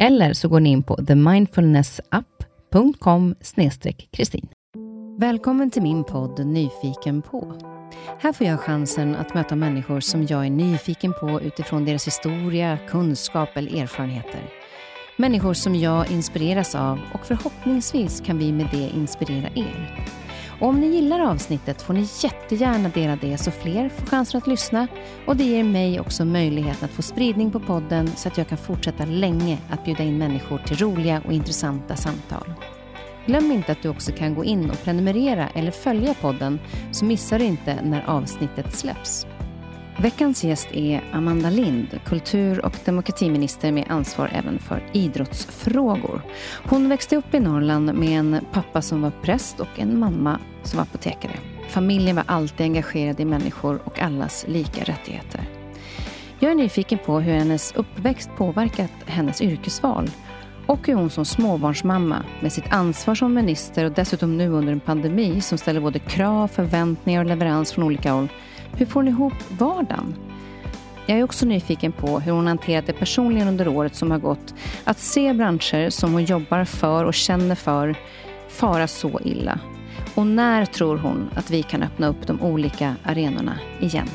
Eller så går ni in på themindfulnessapp.com kristin. Välkommen till min podd Nyfiken på. Här får jag chansen att möta människor som jag är nyfiken på utifrån deras historia, kunskap eller erfarenheter. Människor som jag inspireras av och förhoppningsvis kan vi med det inspirera er. Och om ni gillar avsnittet får ni jättegärna dela det så fler får chansen att lyssna och det ger mig också möjligheten att få spridning på podden så att jag kan fortsätta länge att bjuda in människor till roliga och intressanta samtal. Glöm inte att du också kan gå in och prenumerera eller följa podden så missar du inte när avsnittet släpps. Veckans gäst är Amanda Lind, kultur och demokratiminister med ansvar även för idrottsfrågor. Hon växte upp i Norrland med en pappa som var präst och en mamma som var apotekare. Familjen var alltid engagerad i människor och allas lika rättigheter. Jag är nyfiken på hur hennes uppväxt påverkat hennes yrkesval och hur hon som småbarnsmamma med sitt ansvar som minister och dessutom nu under en pandemi som ställer både krav, förväntningar och leverans från olika håll hur får ni ihop vardagen? Jag är också nyfiken på hur hon hanterat det personligen under året som har gått. Att se branscher som hon jobbar för och känner för fara så illa. Och när tror hon att vi kan öppna upp de olika arenorna igen?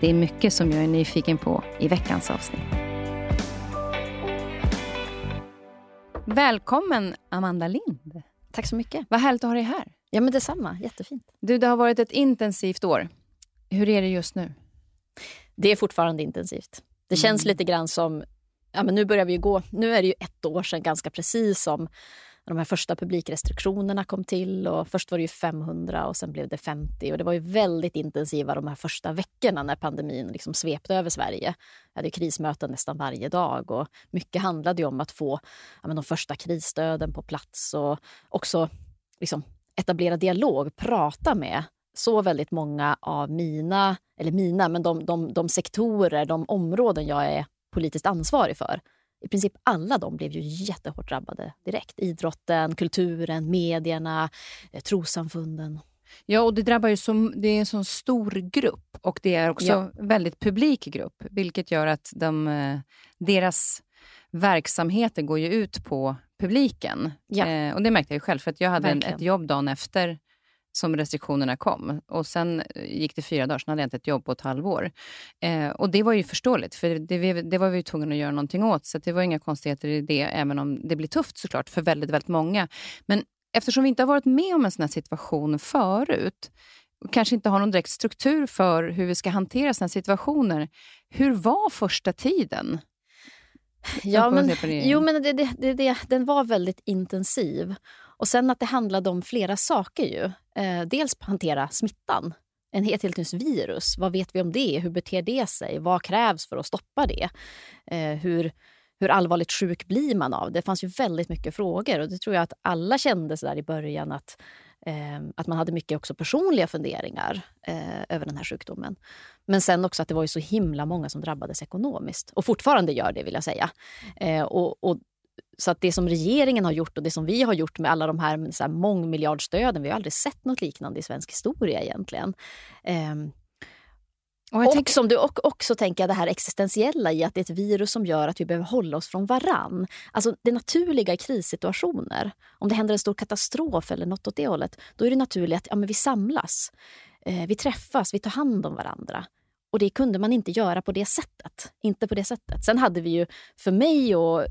Det är mycket som jag är nyfiken på i veckans avsnitt. Välkommen Amanda Lind. Tack så mycket. Vad härligt att ha dig här. Ja, men detsamma. Jättefint. Du, det har varit ett intensivt år. Hur är det just nu? Det är fortfarande intensivt. Det känns mm. lite grann som... Ja, men nu börjar vi gå... Nu är det ju ett år sedan ganska precis som de här första publikrestriktionerna kom till. Och först var det ju 500 och sen blev det 50. Och Det var ju väldigt intensiva de här första veckorna när pandemin liksom svepte över Sverige. Jag hade krismöten nästan varje dag. och Mycket handlade om att få ja, men de första krisstöden på plats och också liksom etablera dialog, prata med så väldigt många av mina, eller mina, men de, de, de sektorer, de områden jag är politiskt ansvarig för. I princip alla de blev ju jättehårt drabbade direkt. Idrotten, kulturen, medierna, eh, trossamfunden. Ja, och det drabbar ju som, det är en sån stor grupp och det är också ja. väldigt publik grupp, vilket gör att de, eh, deras verksamheter går ju ut på publiken. Ja. Eh, och det märkte jag själv, för att jag hade en, ett jobb dagen efter som restriktionerna kom. Och Sen gick det fyra dagar, sen hade jag inte ett jobb på ett halvår. Eh, och Det var ju förståeligt, för det, det var vi tvungna att göra någonting åt. Så det var inga konstigheter i det, även om det blir tufft såklart för väldigt, väldigt många. Men eftersom vi inte har varit med om en sån här situation förut, och kanske inte har någon direkt struktur för hur vi ska hantera såna situationer. Hur var första tiden? Ja, men, jo, men det, det, det, den var väldigt intensiv. Och sen att det handlade om flera saker. ju. Eh, dels hantera smittan. En helt, helt nytt virus. Vad vet vi om det? Hur beter det sig? Vad krävs för att stoppa det? Eh, hur, hur allvarligt sjuk blir man av det? Det fanns ju väldigt mycket frågor och det tror jag att alla kände så där i början att, eh, att man hade mycket också personliga funderingar eh, över den här sjukdomen. Men sen också att det var ju så himla många som drabbades ekonomiskt och fortfarande gör det vill jag säga. Eh, och, och så att det som regeringen har gjort och det som vi har gjort med alla de här, så här mångmiljardstöden, vi har aldrig sett något liknande i svensk historia egentligen. Um, och, och som du och, också tänker det här existentiella i att det är ett virus som gör att vi behöver hålla oss från varann. Alltså det naturliga i krissituationer. Om det händer en stor katastrof eller något åt det hållet, då är det naturligt att ja, men vi samlas. eh, vi träffas, vi tar hand om varandra. Och det kunde man inte göra på det sättet. Inte på det sättet. Sen hade vi ju, för mig och,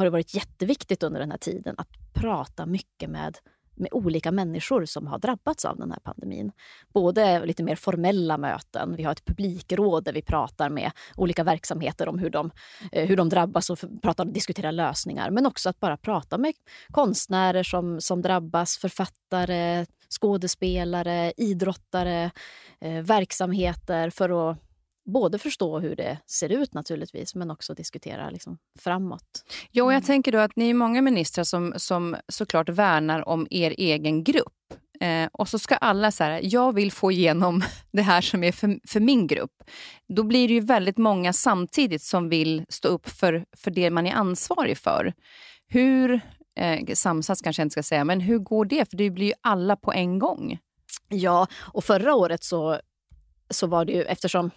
har det varit jätteviktigt under den här tiden att prata mycket med med olika människor som har drabbats av den här pandemin. Både lite mer formella möten, vi har ett publikråd där vi pratar med olika verksamheter om hur de, eh, hur de drabbas och pratar och diskuterar lösningar. Men också att bara prata med konstnärer som, som drabbas, författare, skådespelare, idrottare, eh, verksamheter för att både förstå hur det ser ut naturligtvis, men också diskutera liksom framåt. Jo, jag mm. tänker då att ni är många ministrar som, som såklart värnar om er egen grupp. Eh, och så ska alla säga, jag vill få igenom det här som är för, för min grupp. Då blir det ju väldigt många samtidigt som vill stå upp för, för det man är ansvarig för. Hur, eh, samsas kanske jag inte ska säga, men hur går det? För det blir ju alla på en gång. Ja, och förra året så, så var det ju, eftersom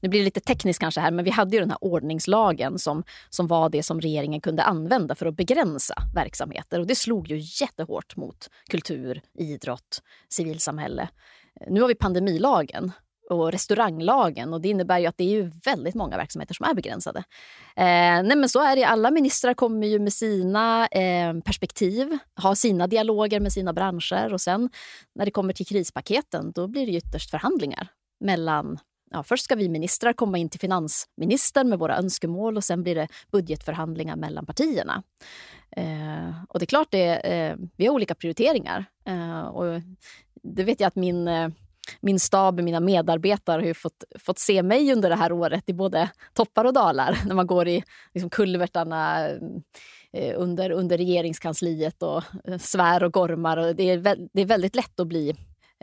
nu blir det lite tekniskt kanske här, men vi hade ju den här ordningslagen som, som var det som regeringen kunde använda för att begränsa verksamheter. Och det slog ju jättehårt mot kultur, idrott, civilsamhälle. Nu har vi pandemilagen och restauranglagen och det innebär ju att det är väldigt många verksamheter som är begränsade. Eh, nej men så är det, alla ministrar kommer ju med sina eh, perspektiv, har sina dialoger med sina branscher och sen när det kommer till krispaketen då blir det ytterst förhandlingar mellan ja, först ska vi ministrar komma in till finansministern med våra önskemål och sen blir det budgetförhandlingar mellan partierna. Eh, och det är klart, det, eh, vi har olika prioriteringar. Eh, och det vet jag att min, eh, min stab, mina medarbetare har fått, fått se mig under det här året i både toppar och dalar när man går i liksom, kulvertarna eh, under, under regeringskansliet och eh, svär och gormar. Och det, är, det är väldigt lätt att bli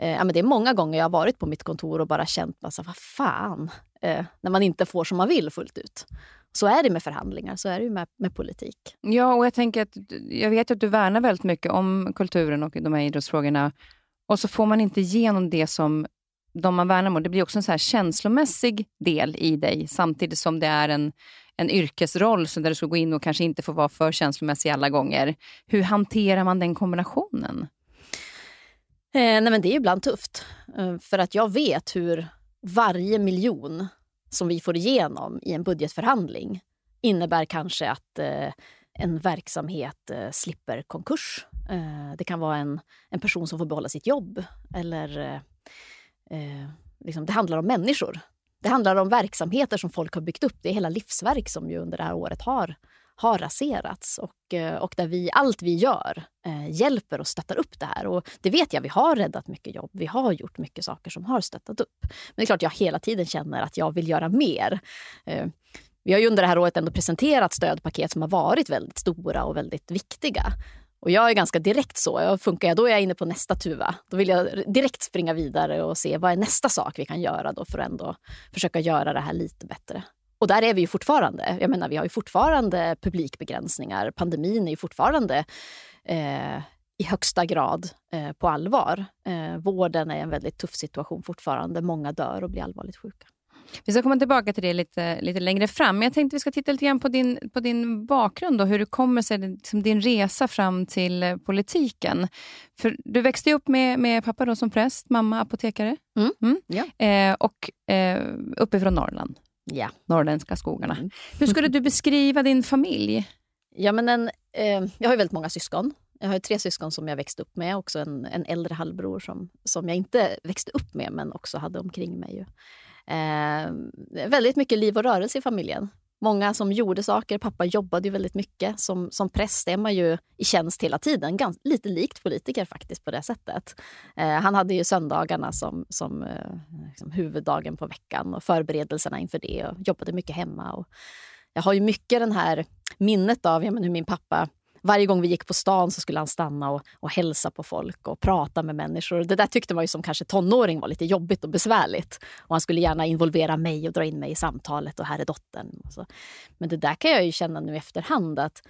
Eh, ja, men det är många gånger jag har varit på mitt kontor och bara känt, alltså, vad fan, eh, när man inte får som man vill fullt ut. Så är det med förhandlingar, så är det med, med politik. Ja, och jag tänker att jag vet att du värnar väldigt mycket om kulturen och de här idrottsfrågorna. Och så får man inte igenom det som de man värnar om. Det blir också en så här känslomässig del i dig, samtidigt som det är en, en yrkesroll så där du ska gå in och kanske inte får vara för känslomässig alla gånger. Hur hanterar man den kombinationen? Eh, nej men det är ibland tufft. Eh, för att jag vet hur varje miljon som vi får igenom i en budgetförhandling innebär kanske att eh, en verksamhet eh, slipper konkurs. Eh, det kan vara en, en person som får behålla sitt jobb. Eller eh, eh liksom, Det handlar om människor. Det handlar om verksamheter som folk har byggt upp. Det är hela livsverk som ju under det här året har har raserats och, eh, och där vi, allt vi gör eh, hjälper och stöttar upp det här. Och det vet jag, vi har räddat mycket jobb. Vi har gjort mycket saker som har stöttat upp. Men det är klart jag hela tiden känner att jag vill göra mer. Eh, vi har ju under det här året ändå presenterat stödpaket som har varit väldigt stora och väldigt viktiga. Och jag är ganska direkt så. Jag funkar jag, då är jag inne på nästa tuva. Då vill jag direkt springa vidare och se vad är nästa sak vi kan göra då för att ändå försöka göra det här lite bättre. Och där är vi ju fortfarande. Jag menar, vi har ju fortfarande publikbegränsningar. Pandemin är ju fortfarande eh, i högsta grad eh, på allvar. Eh, vården är en väldigt tuff situation fortfarande. Många dör och blir allvarligt sjuka. Vi ska komma tillbaka till det lite, lite längre fram. Men jag tänkte vi ska titta lite grann på din, på din bakgrund och hur det kommer sig, liksom din resa fram till eh, politiken. För du växte upp med, med pappa då som präst, mamma apotekare. Mm. Mm. Ja. Eh, och eh, uppifrån Norrland ja. norrländska skogarna. Mm. Hur skulle du beskriva din familj? Ja, men en, eh, jag har väldigt många syskon. Jag har tre syskon som jag växte upp med. Också en, en äldre halvbror som, som jag inte växte upp med, men också hade omkring mig. Eh, väldigt mycket liv och rörelse i familjen många som gjorde saker. Pappa jobbade ju väldigt mycket. Som, som präst är man ju i tjänst hela tiden. Gans, lite likt politiker faktiskt på det sättet. Eh, han hade ju söndagarna som, som eh, liksom huvuddagen på veckan och förberedelserna inför det och jobbade mycket hemma. Och jag har ju mycket den här minnet av ja, men hur min pappa varje gång vi gick på stan så skulle han stanna och, och hälsa på folk och prata med människor. Det där tyckte man ju som kanske tonåring var lite jobbigt och besvärligt. Och han skulle gärna involvera mig och dra in mig i samtalet och här är dottern. Men det där kan jag ju känna nu i efterhand att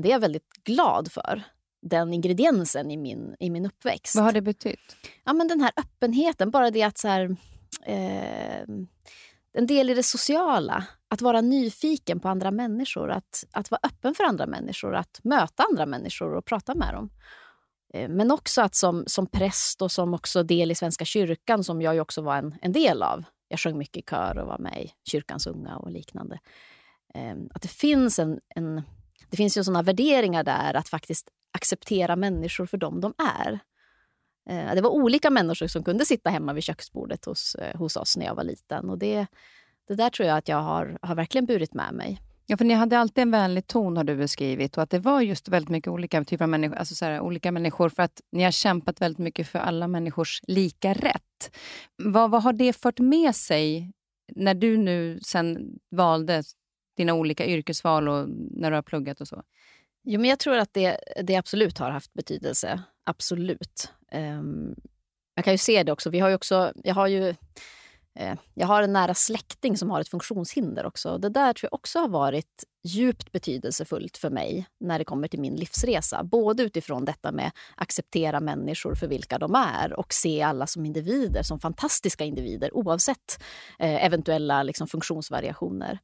det är jag väldigt glad för den ingrediensen i min, i min uppväxt. Vad har det betytt? Ja, men den här öppenheten, bara det att så här, eh, en del i det sociala. Att vara nyfiken på andra människor, att, att vara öppen för andra människor, att möta andra människor och prata med dem. Eh, men också att som, som präst och som också del i Svenska kyrkan, som jag ju också var en, en del av. Jag sjöng mycket i kör och var med i Kyrkans unga och liknande. Ehm, att det finns en, en det finns ju sådana värderingar där att faktiskt acceptera människor för dem de är. Eh, det var olika människor som kunde sitta hemma vid köksbordet hos, eh, hos oss när jag var liten. Och det, det där tror jag att jag har, har verkligen burit med mig. Ja, för ni hade alltid en vänlig ton har du beskrivit och att det var just väldigt mycket olika typer av människor, alltså så här, olika människor för att ni har kämpat väldigt mycket för alla människors lika rätt. Vad, vad har det fört med sig när du nu sen valde dina olika yrkesval och när du har pluggat och så? Jo, men jag tror att det, det absolut har haft betydelse. Absolut. Um, jag kan ju se det också. Vi har också jag har ju Eh, jag har en nära släkting som har ett funktionshinder också. Det där tror jag också har varit djupt betydelsefullt för mig när det kommer till min livsresa. Både utifrån detta med acceptera människor för vilka de är och se alla som individer, som fantastiska individer oavsett eh, eventuella liksom, funktionsvariationer.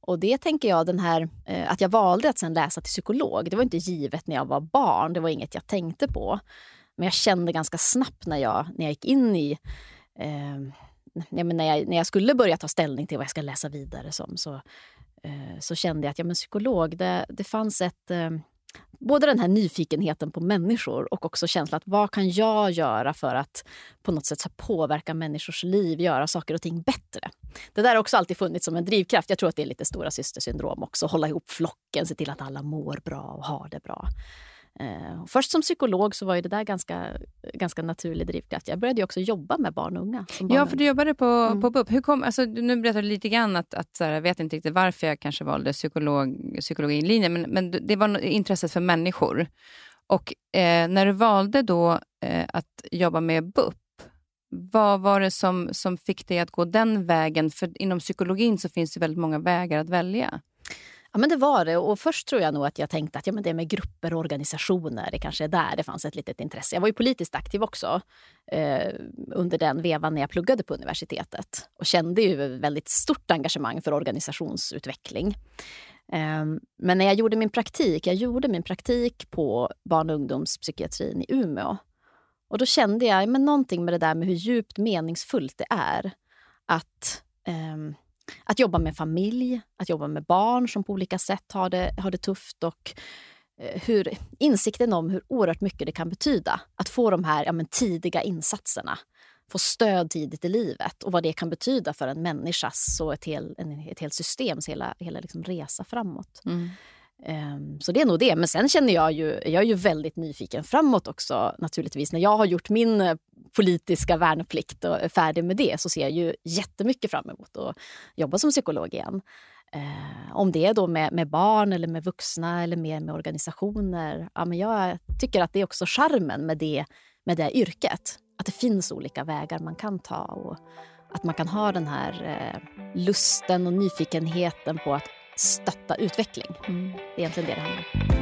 Och det tänker jag, den här, eh, att jag valde att sen läsa till psykolog, det var inte givet när jag var barn. Det var inget jag tänkte på. Men jag kände ganska snabbt när jag, när jag gick in i... Eh, när, jag, när jag skulle börja ta ställning till vad jag ska läsa vidare som, så, eh, så kände jag att ja, men psykolog, det, det fanns ett... Eh, både den här nyfikenheten på människor och också känslan att vad kan jag göra för att på något sätt påverka människors liv, göra saker och ting bättre. Det där har också alltid funnits som en drivkraft. Jag tror att det är lite stora systersyndrom också. Hålla ihop flocken, se till att alla mår bra och har det bra. Eh, först som psykolog så var ju det där ganska, ganska naturlig drivkraft. Jag började också jobba med barn och unga. ja, för du jobbade på, mm. på BUP. Hur kom, alltså, nu berättade du lite grann att, att jag vet inte riktigt varför jag kanske valde psykolog, psykologilinjen, men, men det var intresset för människor. Och eh, när du valde då eh, att jobba med BUP, vad var det som, som fick dig att gå den vägen? För inom psykologin så finns det väldigt många vägar att välja. Ja, men det var det. Och först tror jag nog att jag tänkte att ja, men det med grupper och organisationer, det kanske är där det fanns ett litet intresse. Jag var ju politiskt aktiv också eh, under den vevan när jag pluggade på universitetet och kände ju väldigt stort engagemang för organisationsutveckling. Eh, men när jag gjorde min praktik, jag gjorde min praktik på barn och ungdomspsykiatrin i Umeå. Och då kände jag men någonting med det där med hur djupt meningsfullt det är att eh, att jobba med familj, att jobba med barn som på olika sätt har det, har det tufft och eh, hur, insikten om hur oerhört mycket det kan betyda att få de här ja, men, tidiga insatserna. Få stöd tidigt i livet och vad det kan betyda för en människas och ett, hel, en, ett helt systems hela, hela liksom resa framåt. Mm. Ehm, så det är nog det. Men sen känner jag ju, jag är ju väldigt nyfiken framåt också naturligtvis. När jag har gjort min eh, politiska värnplikt och är färdig med det så ser jag ju jättemycket fram emot att jobba som psykolog igen. Ehm, om det är då med, med, barn eller med vuxna eller mer med organisationer. Ja, men jag tycker att det är också charmen med det, med det yrket. Att det finns olika vägar man kan ta och att man kan ha den här eh, lusten och nyfikenheten på att stötta utveckling. Mm. Det är egentligen det det handlar om.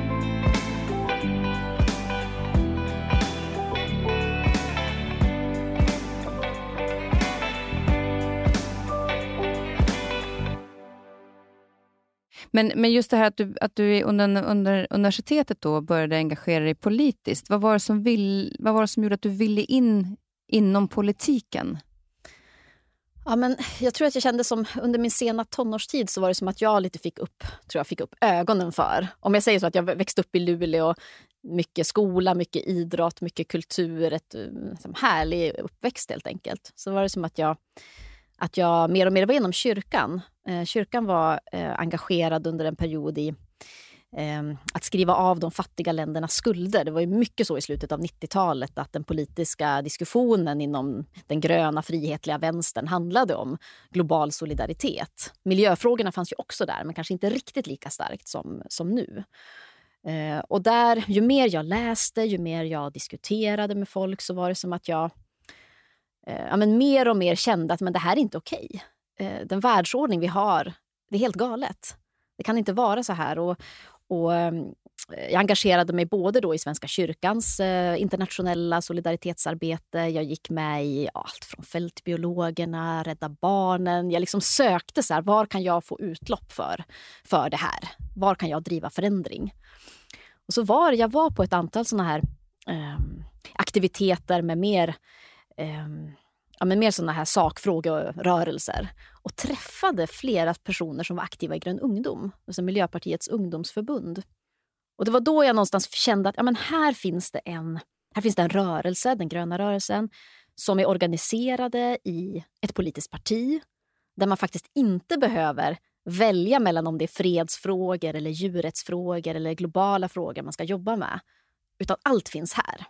Men, men just det här att du, att du under, under universitetet då började engagera dig politiskt. Vad var, det som vill, vad var det som gjorde att du ville in inom politiken? Ja, men jag tror att jag kände som under min sena tonårstid så var det som att jag lite fick upp, tror jag fick upp ögonen för. Om jag säger så att jag växte upp i Luleå, mycket skola, mycket idrott, mycket kultur, ett eh, liksom, härlig uppväxt helt enkelt. Så var det som att jag, att jag mer och mer var inom kyrkan. Eh, kyrkan var eh, engagerad under en period i Ehm, att skriva av de fattiga ländernas skulder. Det var ju mycket så i slutet av 90-talet att den politiska diskussionen inom den gröna frihetliga vänstern handlade om global solidaritet. Miljöfrågorna fanns ju också där, men kanske inte riktigt lika starkt som, som nu. Eh, och där, ju mer jag läste, ju mer jag diskuterade med folk så var det som att jag eh, ja, men mer och mer kände att men det här är inte okej. Eh, den världsordning vi har, det är helt galet. Det kan inte vara så här. Och, och ehm, jag engagerade mig både då i Svenska kyrkans eh, internationella solidaritetsarbete. Jag gick med i allt från Fältbiologerna, Rädda Barnen. Jag liksom sökte så här, var kan jag få utlopp för, för det här? Var kan jag driva förändring? Och så var jag var på ett antal såna här eh, aktiviteter med mer eh, ja, men mer såna här sakfrågerörelser och träffade flera personer som var aktiva i Grön ungdom, alltså Miljöpartiets ungdomsförbund. Och Det var då jag någonstans kände att ja, men här, finns det en, här finns det en rörelse, den gröna rörelsen, som är organiserade i ett politiskt parti där man faktiskt inte behöver välja mellan om det är fredsfrågor, eller djurrättsfrågor eller globala frågor man ska jobba med. Utan allt finns här.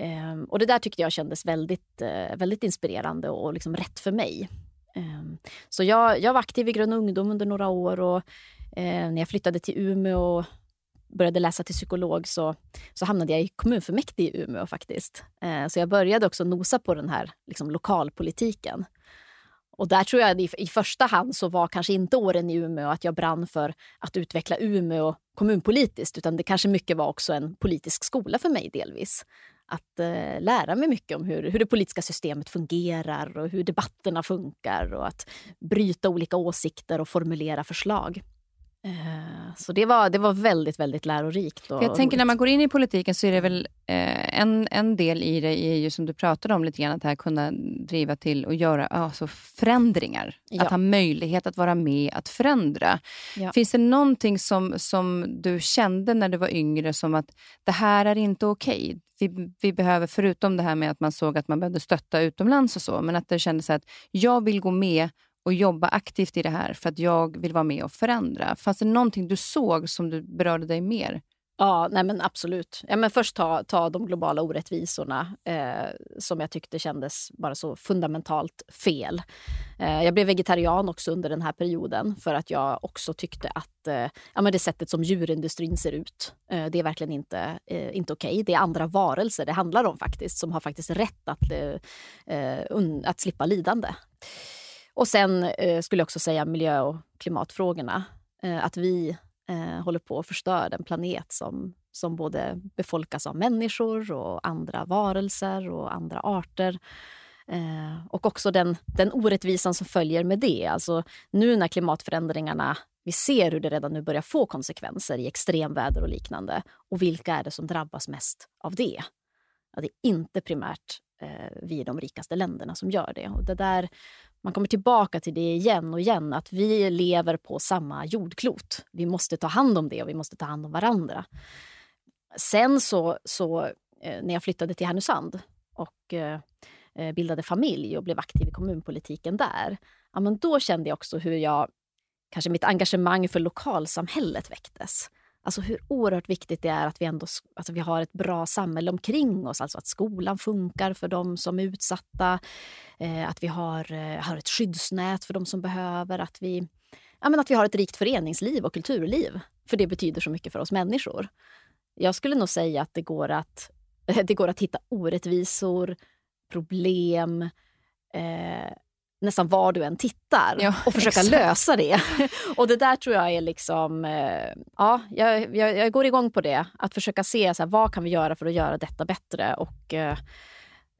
Um, och Det där tyckte jag kändes väldigt, uh, väldigt inspirerande och liksom rätt för mig. Um, så jag, jag var aktiv i Grön ungdom under några år och uh, när jag flyttade till Umeå och började läsa till psykolog så, så hamnade jag i kommunfullmäktige i Umeå faktiskt. Uh, så jag började också nosa på den här liksom, lokalpolitiken. Och där tror jag i, i första hand så var kanske inte åren i Umeå att jag brann för att utveckla Umeå kommunpolitiskt utan det kanske mycket var också en politisk skola för mig delvis att eh, lära mig mycket om hur, hur det politiska systemet fungerar och hur debatterna funkar och att bryta olika åsikter och formulera förslag. Eh, så det var, det var väldigt, väldigt lärorikt. Och jag tänker när man går in i politiken så är det väl eh, en, en del i det är ju som du pratade om lite grann, att här kunna driva till och göra alltså förändringar. Ja. Att ha möjlighet att vara med att förändra. Ja. Finns det någonting som, som du kände när du var yngre som att det här är inte okej? Okay? Vi, vi, behöver, förutom det här med att man såg att man behövde stötta utomlands och så, men att det kändes att jag vill gå med och jobba aktivt i det här för att jag vill vara med och förändra. Fanns det någonting du såg som du berörde dig mer? Ja, nej men absolut. Ja, men först ta, ta de globala orättvisorna eh, som jag tyckte kändes bara så fundamentalt fel. Eh, jag blev vegetarian också under den här perioden för att jag också tyckte att eh, ja, men det sättet som djurindustrin ser ut, eh, det är verkligen inte, eh, inte okej. Okay. Det är andra varelser det handlar om faktiskt som har faktiskt rätt att, eh, eh att slippa lidande. Och sen eh, skulle jag också säga miljö och klimatfrågorna. Eh, att vi eh, håller på att förstöra den planet som, som både befolkas av människor och andra varelser och andra arter. Eh, och också den, den orättvisan som följer med det. Alltså nu när klimatförändringarna vi ser hur det redan nu börjar få konsekvenser i extremväder och liknande. Och vilka är det som drabbas mest av det? Ja, det är inte primärt eh, vi i de rikaste länderna som gör det. Och det där man kommer tillbaka till det igen och igen, att vi lever på samma jordklot. Vi måste ta hand om det och vi måste ta hand om varandra. Sen så, så eh, när jag flyttade till Härnösand och eh, eh, bildade familj och blev aktiv i kommunpolitiken där, ja, men då kände jag också hur jag, kanske mitt engagemang för lokalsamhället väcktes. Alltså hur oerhört viktigt det är att vi ändå alltså vi har ett bra samhälle omkring oss. Alltså att skolan funkar för de som är utsatta. Eh, att vi har, eh, har ett skyddsnät för de som behöver. Att vi, ja, men att vi har ett rikt föreningsliv och kulturliv. För det betyder så mycket för oss människor. Jag skulle nog säga att det går att, det går att hitta orättvisor, problem, eh, nästan var du än tittar ja, och försöka exakt. lösa det. och det där tror jag är liksom... Eh, ja, jag, jag, jag, går igång på det. Att försöka se så här, vad kan vi göra för att göra detta bättre. Och, eh,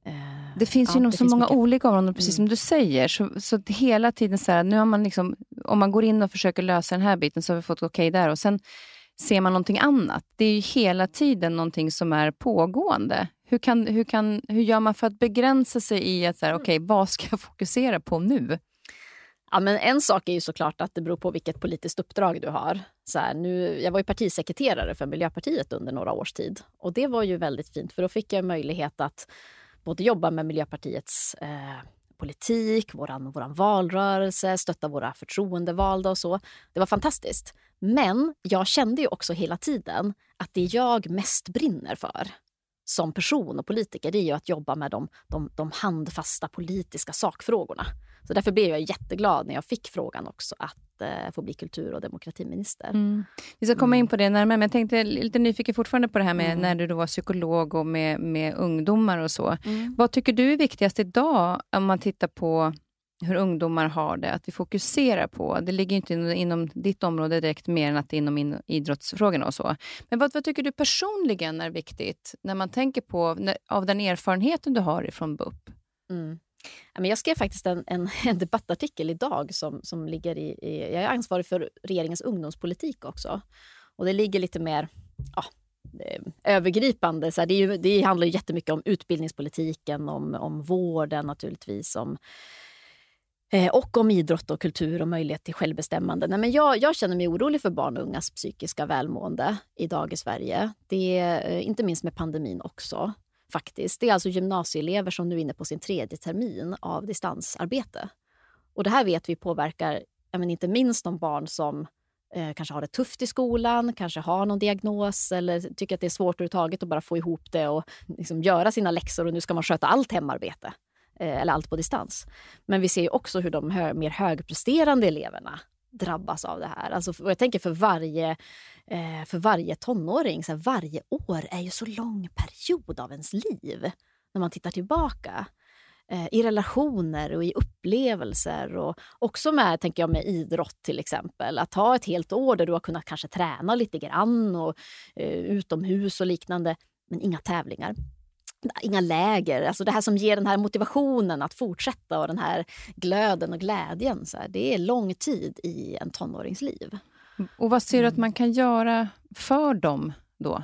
eh det finns ja, ju nog så många mycket. olika områden, precis mm. som du säger. Så, så hela tiden, så här, nu har man liksom, om man går in och försöker lösa den här biten så har vi fått okej okay där. Och sen ser man någonting annat. Det är ju hela tiden någonting som är pågående. Hur, kan, hur, kan, hur gör man för att begränsa sig i att, så här, okay, vad ska jag fokusera på nu? Ja, men en sak är ju såklart att det beror på vilket politiskt uppdrag du har. Så här, nu, jag var ju partisekreterare för Miljöpartiet under några års tid. Och Det var ju väldigt fint, för då fick jag möjlighet att både jobba med Miljöpartiets eh, politik, våran, våran valrörelse, stötta våra förtroendevalda och så. Det var fantastiskt. Men jag kände ju också hela tiden att det jag mest brinner för som person och politiker det är ju att jobba med de, de, de handfasta politiska sakfrågorna. Så därför blev jag jätteglad när jag fick frågan också att eh, få bli kultur och demokratiminister. Mm. Vi ska komma in mm. på det närmare, men jag tänkte lite nyfiken fortfarande på det här med mm. när du då var psykolog och med, med ungdomar och så. Mm. Vad tycker du är viktigast idag om man tittar på hur ungdomar har det, att vi fokuserar på, det ligger inte inom ditt område direkt mer än att det är inom idrottsfrågorna och så. Men vad, vad tycker du personligen är viktigt när man tänker på, när, av den erfarenheten du har ifrån BUP? Mm. Jag skrev faktiskt en, en, en, debattartikel idag som, som ligger i, i, Jag är ansvarig för regeringens ungdomspolitik också. Och det ligger lite mer ja, eh, övergripande. Så här, det, är ju, det handlar ju jättemycket om utbildningspolitiken, om, om vården naturligtvis, om Eh, och om idrott och kultur och möjlighet till självbestämmande. Nej, men jag, jag känner mig orolig för barn och ungas psykiska välmående idag i Sverige. Det är eh, inte minst med pandemin också. faktiskt. Det är alltså gymnasieelever som nu är inne på sin tredje termin av distansarbete. Och Det här vet vi påverkar men inte minst de barn som eh, kanske har det tufft i skolan, kanske har någon diagnos eller tycker att det är svårt överhuvudtaget att bara få ihop det och liksom göra sina läxor och nu ska man sköta allt hemarbete Eh, eller allt på distans. Men vi ser också hur de hö mer högpresterande eleverna drabbas av det här. Alltså, jag tänker för varje, eh, för varje tonåring, så här, varje år är ju så lång period av ens liv när man tittar tillbaka. Eh, i relationer och i upplevelser och också med, tänker jag, med idrott till exempel. Att ha ett helt år där du har kunnat kanske träna lite grann och eh, utomhus och liknande, men inga tävlingar. Inga läger, alltså det här som ger den här motivationen att fortsätta och den här glöden och glädjen. Så här, det är lång tid i en tonårings liv. Och vad ser du att mm. man kan göra för dem då?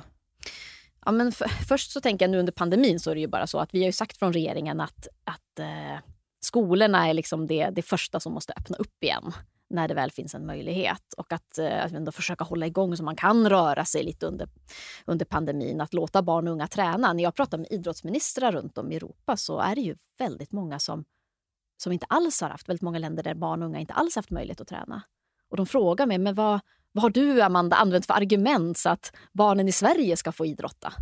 Ja, men för, först så tänker jag nu under pandemin så är det ju bara så att vi har ju sagt från regeringen att, att eh, skolorna är liksom det, det första som måste öppna upp igen när det väl finns en möjlighet. Och att, eh, att ändå försöka hålla igång så man kan röra sig lite under, under pandemin. Att låta barn och unga träna. När jag pratar med idrottsministrar runt om i Europa så är det ju väldigt många som, som inte alls har haft, väldigt många länder där barn och unga inte alls haft möjlighet att träna. Och de frågar mig, men vad, vad har du, Amanda, använt för argument så att barnen i Sverige ska få idrotta?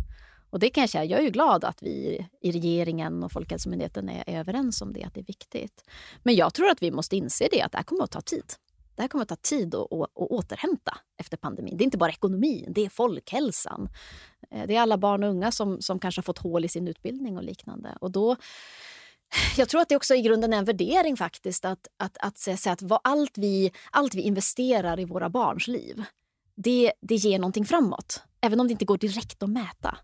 Och det kan jag säga, jag är ju glad att vi i regeringen och Folkhälsomyndigheten är, är överens om det, att det är viktigt. Men jag tror att vi måste inse det, att det här kommer att ta tid. Det här kommer att ta tid att, att, att återhämta efter pandemin. Det är inte bara ekonomin, det är folkhälsan. Eh, det är alla barn och unga som, som kanske har fått hål i sin utbildning och liknande. Och då jag tror att det också i grunden är en värdering faktiskt att, att, att säga att vad allt, vi, allt vi investerar i våra barns liv, det, det ger någonting framåt. Även om det inte går direkt att mäta,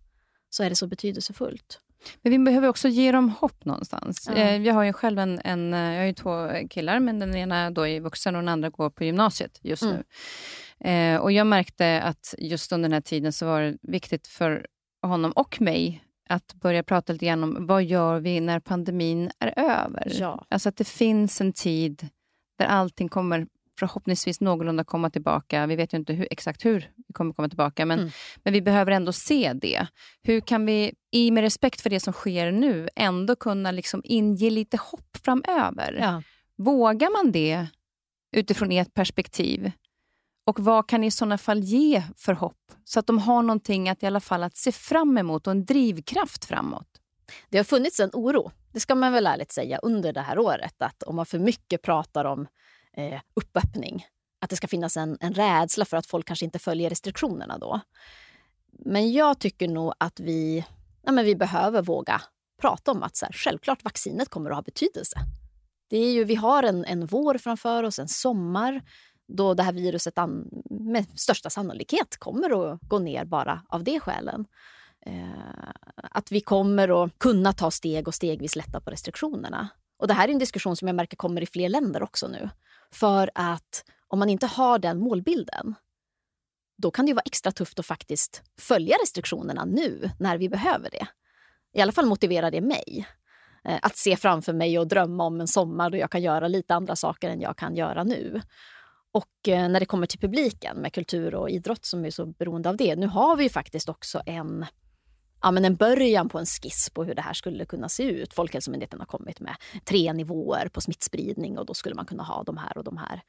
så är det så betydelsefullt. Men vi behöver också ge dem hopp någonstans. Ja. Eh, jag har ju själv en, en, jag har ju två killar, men den ena då är vuxen och den andra går på gymnasiet just mm. nu. Eh, och Jag märkte att just under den här tiden så var det viktigt för honom och mig att börja prata lite grann om vad gör vi när pandemin är över? Ja. Alltså att det finns en tid där allting kommer förhoppningsvis någorlunda komma tillbaka. Vi vet ju inte hur, exakt hur vi kommer komma tillbaka, men, mm. men vi behöver ändå se det. Hur kan vi, i med respekt för det som sker nu, ändå kunna liksom inge lite hopp framöver? Ja. Vågar man det utifrån ert perspektiv? Och vad kan i sådana fall ge för hopp? Så att de har någonting att i alla fall att se fram emot och en drivkraft framåt. Det har funnits en oro, det ska man väl ärligt säga, under det här året. Att om man för mycket pratar om eh, uppöppning, att det ska finnas en, en rädsla för att folk kanske inte följer restriktionerna då. Men jag tycker nog att vi, ja, men vi behöver våga prata om att så här, självklart vaccinet kommer att ha betydelse. Det är ju, vi har en, en vår framför oss, en sommar då det här viruset med största sannolikhet kommer att gå ner bara av det skälen. Eh, att vi kommer att kunna ta steg och stegvis lätta på restriktionerna. Och Det här är en diskussion som jag märker kommer i fler länder också nu. För att om man inte har den målbilden då kan det vara extra tufft att faktiskt följa restriktionerna nu när vi behöver det. I alla fall motiverar det mig. Eh, att se framför mig och drömma om en sommar då jag kan göra lite andra saker än jag kan göra nu. Och eh, när det kommer till publiken med kultur och idrott som är så beroende av det. Nu har vi ju faktiskt också en, ja, men en början på en skiss på hur det här skulle kunna se ut. Folkhälsomyndigheten har kommit med tre nivåer på smittspridning och då skulle man kunna ha de här och de här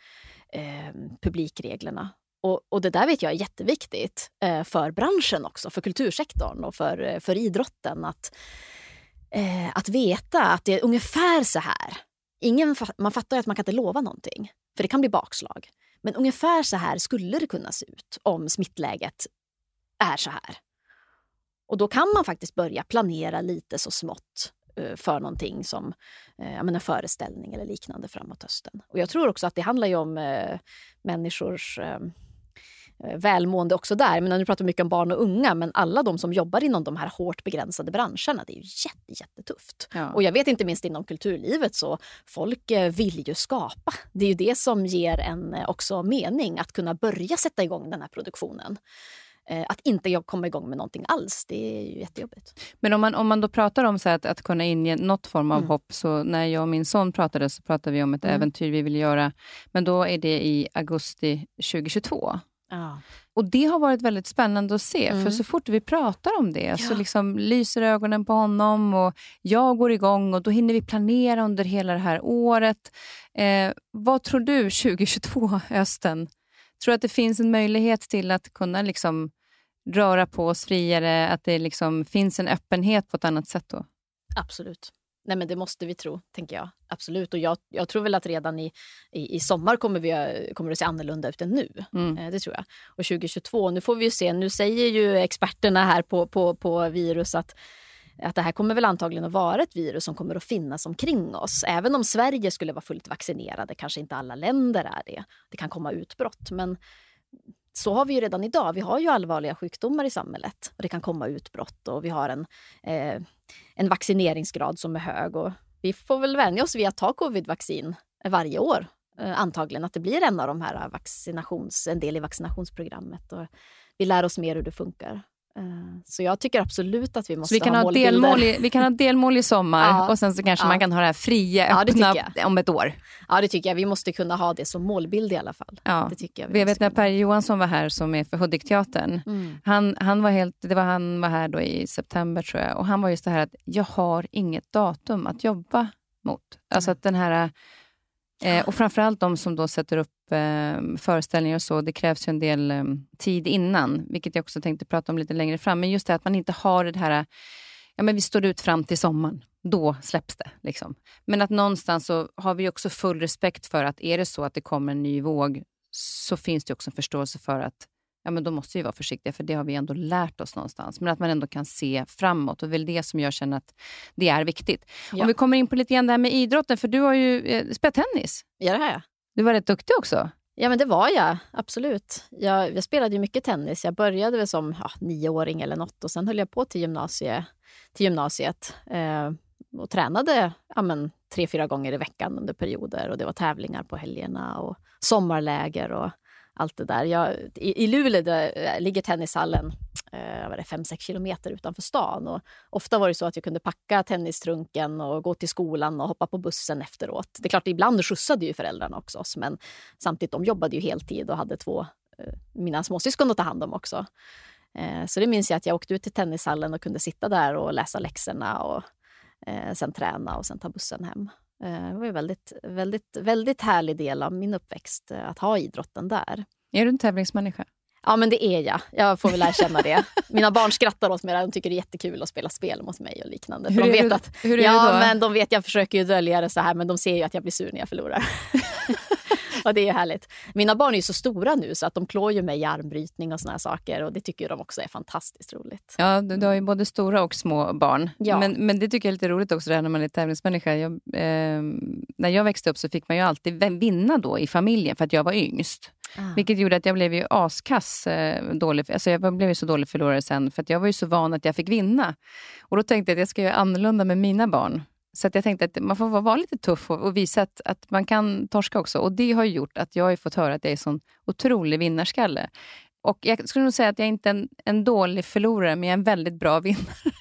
eh, publikreglerna. Och, och, det där vet jag är jätteviktigt eh, för branschen också, för kultursektorn och för, eh, för idrotten. Att, eh, att veta att det är ungefär så här. Ingen, man fattar ju att man kan inte lova någonting. För det kan bli bakslag. Men ungefär så här skulle det kunna se ut om smittläget är så här. Och då kan man faktiskt börja planera lite så smått eh, för någonting som eh, en föreställning eller liknande framåt hösten. Och jag tror också att det handlar om eh, människors eh, Eh, välmående också där. Men nu pratar mycket om barn och unga, men alla de som jobbar inom de här hårt begränsade branscherna, det är ju jätte, jättetufft. Ja. Och jag vet inte minst inom kulturlivet så folk eh, vill ju skapa. Det är ju det som ger en också mening att kunna börja sätta igång den här produktionen. Eh, att inte komma igång med någonting alls, det är ju jättejobbigt. Men om man, om man då pratar om så att, att kunna inge något form av mm. hopp, så när jag och min son pratade så pratade vi om ett mm. äventyr vi vill göra, men då är det i augusti 2022. Ja. Och Det har varit väldigt spännande att se, mm. för så fort vi pratar om det ja. så liksom lyser ögonen på honom och jag går igång och då hinner vi planera under hela det här året. Eh, vad tror du 2022, hösten? Tror du att det finns en möjlighet till att kunna liksom röra på oss friare, att det liksom finns en öppenhet på ett annat sätt då? Absolut. Nej, men det måste vi tro, tänker jag. Absolut. Och jag, jag tror väl att redan i, i, i sommar kommer, vi, kommer det se annorlunda ut än nu. Mm. Eh, det tror jag. Och 2022, nu får vi se. Nu säger ju experterna här på, på, på virus att att det här kommer väl antagligen att vara ett virus som kommer att finnas omkring oss. Även om Sverige skulle vara fullt vaccinerade, kanske inte alla länder är det. Det kan komma utbrott. Men så har vi ju redan idag. Vi har ju allvarliga sjukdomar i samhället och det kan komma utbrott och vi har en, eh, en vaccineringsgrad som är hög. Och vi får väl vänja oss vid att ta covidvaccin varje år. Eh, antagligen att det blir en av de här vaccinations, en del i vaccinationsprogrammet. Och vi lär oss mer hur det funkar. Eh, så jag tycker absolut att vi måste vi kan ha, ha delmål i, Vi kan ha delmål i sommar ja, och sen så kanske ja. man kan ha det här fria, öppna ja, om ett år. Ja, det tycker jag. Vi måste kunna ha det som målbild i alla fall. Ja. Det tycker jag, vi jag vet när Per Johansson var här, som är för Hudikteatern. Mm. Han, han, var helt, det var, han var här då i september tror jag. Och Han var just det här att jag har inget datum att jobba mot. Alltså att den här Eh, och framförallt de som då sätter upp eh, föreställningar och så. Det krävs ju en del eh, tid innan, vilket jag också tänkte prata om lite längre fram. Men just det att man inte har det här, ja men vi står ut fram till sommaren. Då släpps det. Liksom. Men att någonstans så har vi också full respekt för att är det så att det kommer en ny våg, så finns det också en förståelse för att ja, men då måste vi vara försiktiga, för det har vi ändå lärt oss någonstans. Men att man ändå kan se framåt och det väl det som jag känner att det är viktigt. Ja. Om vi kommer in på lite grann det här med idrotten, för du har ju eh, spelat tennis. Ja, det har jag. Du var rätt duktig också. Ja, men det var jag. Absolut. Jag, jag spelade ju mycket tennis. Jag började väl som ja, nioåring eller något och sen höll jag på till, gymnasie, till gymnasiet eh, och tränade ja, men, tre, fyra gånger i veckan under perioder. Och Det var tävlingar på helgerna och sommarläger. och allt det där. Jag, i, I Luleå där eh, ligger tennishallen eh, 5-6 kilometer utanför stan. Och ofta var det så att jag kunde packa tennistrunken och gå till skolan och hoppa på bussen efteråt. Det är klart, ibland skjutsade ju föräldrarna också oss, men samtidigt de jobbade ju heltid och hade två eh, mina småsyskon att ta hand om också. Eh, så det minns jag att jag åkte ut till tennishallen och kunde sitta där och läsa läxorna och eh, sen träna och sen ta bussen hem. Eh, det var en väldigt, väldigt, väldigt härlig del av min uppväxt eh, att ha idrotten där. Är du en tävlingsmänniska? Ja, men det är jag. Jag får väl erkänna det. Mina barn skrattar åt mig. De tycker det är jättekul att spela spel mot mig och liknande. Hur, de vet är, att, hur är ja, det då? Men de vet, jag försöker ju dölja det så här, men de ser ju att jag blir sur när jag förlorar. och det är härligt. Mina barn är så stora nu så att de klår ju mig i armbrytning och såna saker och det tycker de också är fantastiskt roligt. Ja, du, du har ju både stora och små barn. Ja. Men, men det tycker jag är lite roligt också det här när man är tävlingsmänniska. Jag, eh, när jag växte upp så fick man ju alltid vinna då i familjen för att jag var yngst. Ah. Vilket gjorde att jag blev ju askass eh, dålig. Alltså jag blev ju så dålig förlorare sen för jag var ju så van att jag fick vinna. Och Då tänkte jag att jag ska göra annorlunda med mina barn. Så jag tänkte att man får vara lite tuff och, och visa att, att, man kan torska också. Och Det har gjort att jag har fått höra att jag är en sån otrolig vinnarskalle. Och jag skulle nog säga att jag inte är en, en dålig förlorare, men jag är en väldigt bra vinnare.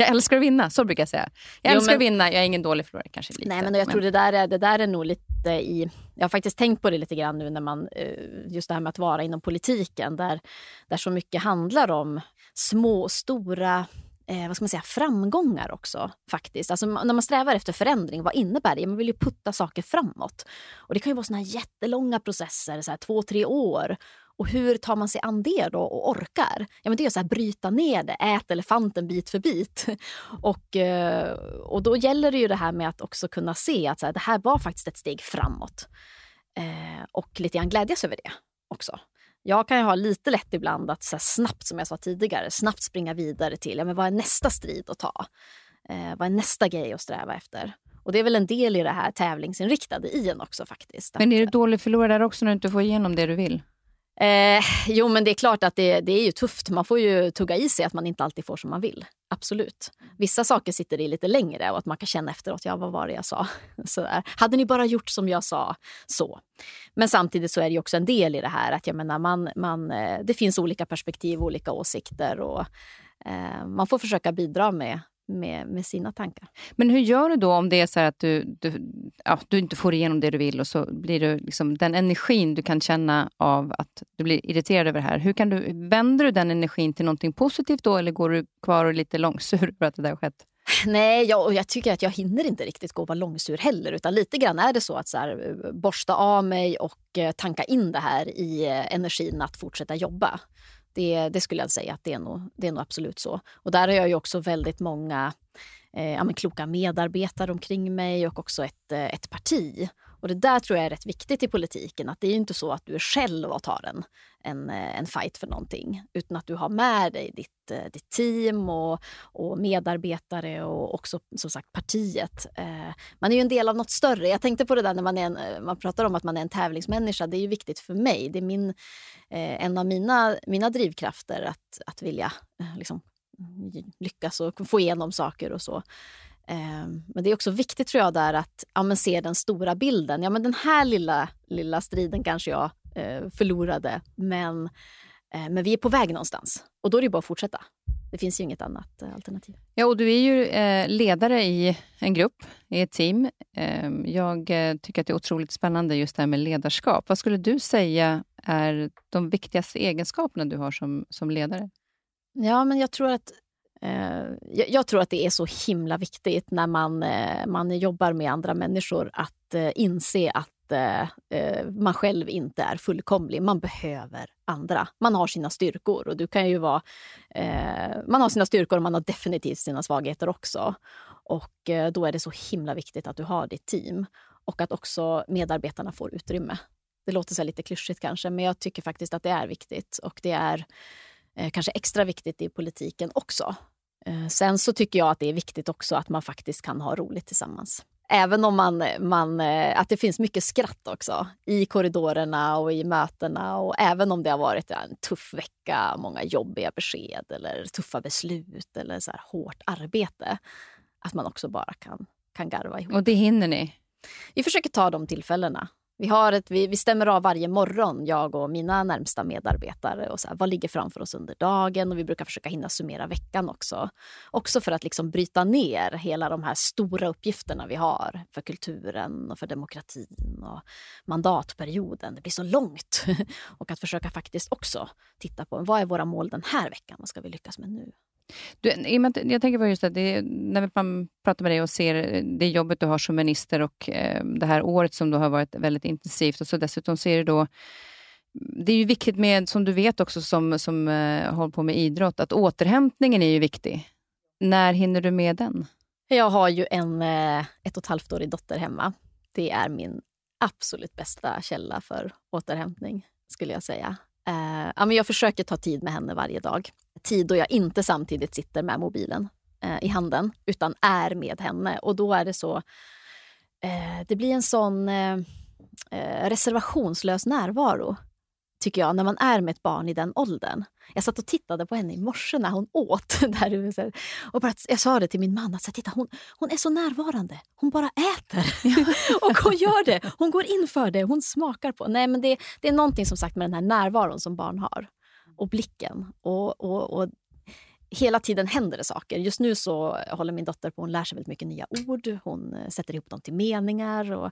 Jag älskar att vinna, så brukar jag säga. Jag jo, älskar men, att vinna, jag är ingen dålig förlorare. Kanske lite, nej, men jag men... tror det där, är, det där är nog lite i... Jag har faktiskt tänkt på det lite grann nu när man... Eh, just det här med att vara inom politiken, där, där så mycket handlar om små, stora eh, vad ska man säga, framgångar också. faktiskt. Alltså, när man strävar efter förändring, vad innebär det? Man vill ju putta saker framåt. Och Det kan ju vara såna här jättelånga processer, så här två, tre år. Och hur tar man sig an det då och orkar? Ja, men det är så här, bryta ner det, ät elefanten bit för bit. Och, eh, och då gäller det ju det här med att också kunna se att så här, det här var faktiskt ett steg framåt. Eh, och lite grann glädjas över det också. Jag kan ju ha lite lätt ibland att så snabbt, som jag sa tidigare, snabbt springa vidare till ja, men vad är nästa strid att ta. Eh, vad är nästa grej att sträva efter? Och Det är väl en del i det här tävlingsinriktade i en också faktiskt. Men är du dålig förlorare också när du inte får igenom det du vill? Eh, jo, men det är klart att det, det är ju tufft. Man får ju tugga i sig att man inte alltid får som man vill. Absolut. Vissa saker sitter i lite längre och att man kan känna efteråt, ja vad var det jag sa? Sådär. Eh, hade ni bara gjort som jag sa, så. Men samtidigt så är det ju också en del i det här att jag menar, man, man, eh, det finns olika perspektiv, olika åsikter och eh, man får försöka bidra med, med, med sina tankar. Men hur gör du då om det är så att du, du, ja, du inte får igenom det du vill och så blir du liksom, den energin du kan känna av att du blir irriterad över det här. Hur kan du, vänder du den energin till någonting positivt då eller går du kvar och är lite långsur för att det där har skett? Nej, jag, och jag tycker att jag hinner inte riktigt gå och vara långsur heller. Utan lite grann är det så att så här, borsta av mig och eh, tanka in det här i eh, energin att fortsätta jobba. Det, det, skulle jag säga att det är, nog, det är nog absolut så. Och där har jag ju också väldigt många eh, ja, kloka medarbetare omkring mig och också ett, eh, ett parti och det där tror jag är rätt viktigt i politiken. Att det är inte så att du är själv och tar en, en, eh, en fight för någonting. Utan att du har med dig ditt, eh, ditt team och, och medarbetare och också som sagt partiet. Eh, man är ju en del av något större. Jag tänkte på det där när man, är en, man pratar om att man är en tävlingsmänniska. Det är ju viktigt för mig. Det är min, en av mina, mina drivkrafter att, att vilja liksom, mm, lyckas och få igenom saker och så. Ehm, men det är också viktigt tror jag där att ja, se den stora bilden. Ja, men den här lilla, lilla striden kanske jag eh, förlorade, men, eh, men vi är på väg någonstans. Och då är det bara att fortsätta. Det finns ju inget annat eh, alternativ. Ja, och du är ju eh, ledare i en grupp, i ett team. Ehm, jag eh, tycker att det är otroligt spännande just det här med ledarskap. Vad skulle du säga är de viktigaste egenskaperna du har som, som ledare? Ja, men jag tror att Eh, jag tror att det är så himla viktigt när man, eh, man jobbar med andra människor att eh, inse att eh, eh, man själv inte är fullkomlig. Man behöver andra. Man har sina styrkor och du kan ju vara... man har sina styrkor och man har definitivt sina svagheter också. Och då är det så himla viktigt att du har ditt team och att också medarbetarna får utrymme. Det låter så lite klyschigt kanske, men jag tycker faktiskt att det är viktigt. Och det är kanske extra viktigt i politiken också. Eh, sen så tycker jag att det är viktigt också att man faktiskt kan ha roligt tillsammans. Även om man, man, eh, att det finns mycket skratt också i korridorerna och i mötena. Och även om det har varit en tuff vecka, många jobbiga besked eller tuffa beslut eller så här hårt arbete. Att man också bara kan, kan garva ihop. Och det hinner ni? Vi försöker ta de tillfällena. Vi, har ett, vi, vi stämmer av varje morgon, jag och mina närmsta medarbetare. Och så här, vad ligger framför oss under dagen? Och Vi brukar försöka hinna summera veckan också. Också för att liksom bryta ner hela de här stora uppgifterna vi har för kulturen och för demokratin och mandatperioden. Det blir så långt. och att försöka faktiskt också titta på vad är våra mål den här veckan? Vad ska vi lyckas med nu? Du, jag tänker på just det, det, när man pratar med dig och ser det jobbet du har som minister och eh, det här året som då har varit väldigt intensivt och så dessutom ser du då det är ju viktigt med, som du vet också som, som uh, håller på med idrott, att återhämtningen är ju viktig. När hinner du med den? Jag har ju en eh, ett och ett halvt årig dotter hemma. Det är min absolut bästa källa för återhämtning, skulle jag säga. Eh, ja, men jag försöker ta tid med henne varje dag. Tid då jag inte samtidigt sitter med mobilen eh, i handen, utan är med henne. Och då är det så... Eh, det blir en sån eh, eh reservationslös närvaro tycker jag, när man är med ett barn i den åldern. Jag satt och tittade på henne i morse när hon åt. Där, och bara, jag sa det till min man, att titta, hon, hon är så närvarande. Hon bara äter. och hon gör det. Hon går in för det. Hon smakar på. Nej, men det, det är någonting som sagt med den här närvaron som barn har. Och blicken. Och, och, och hela tiden händer det saker. Just nu så håller min dotter på att lära sig väldigt mycket nya ord. Hon eh, sätter ihop dem till meningar. Och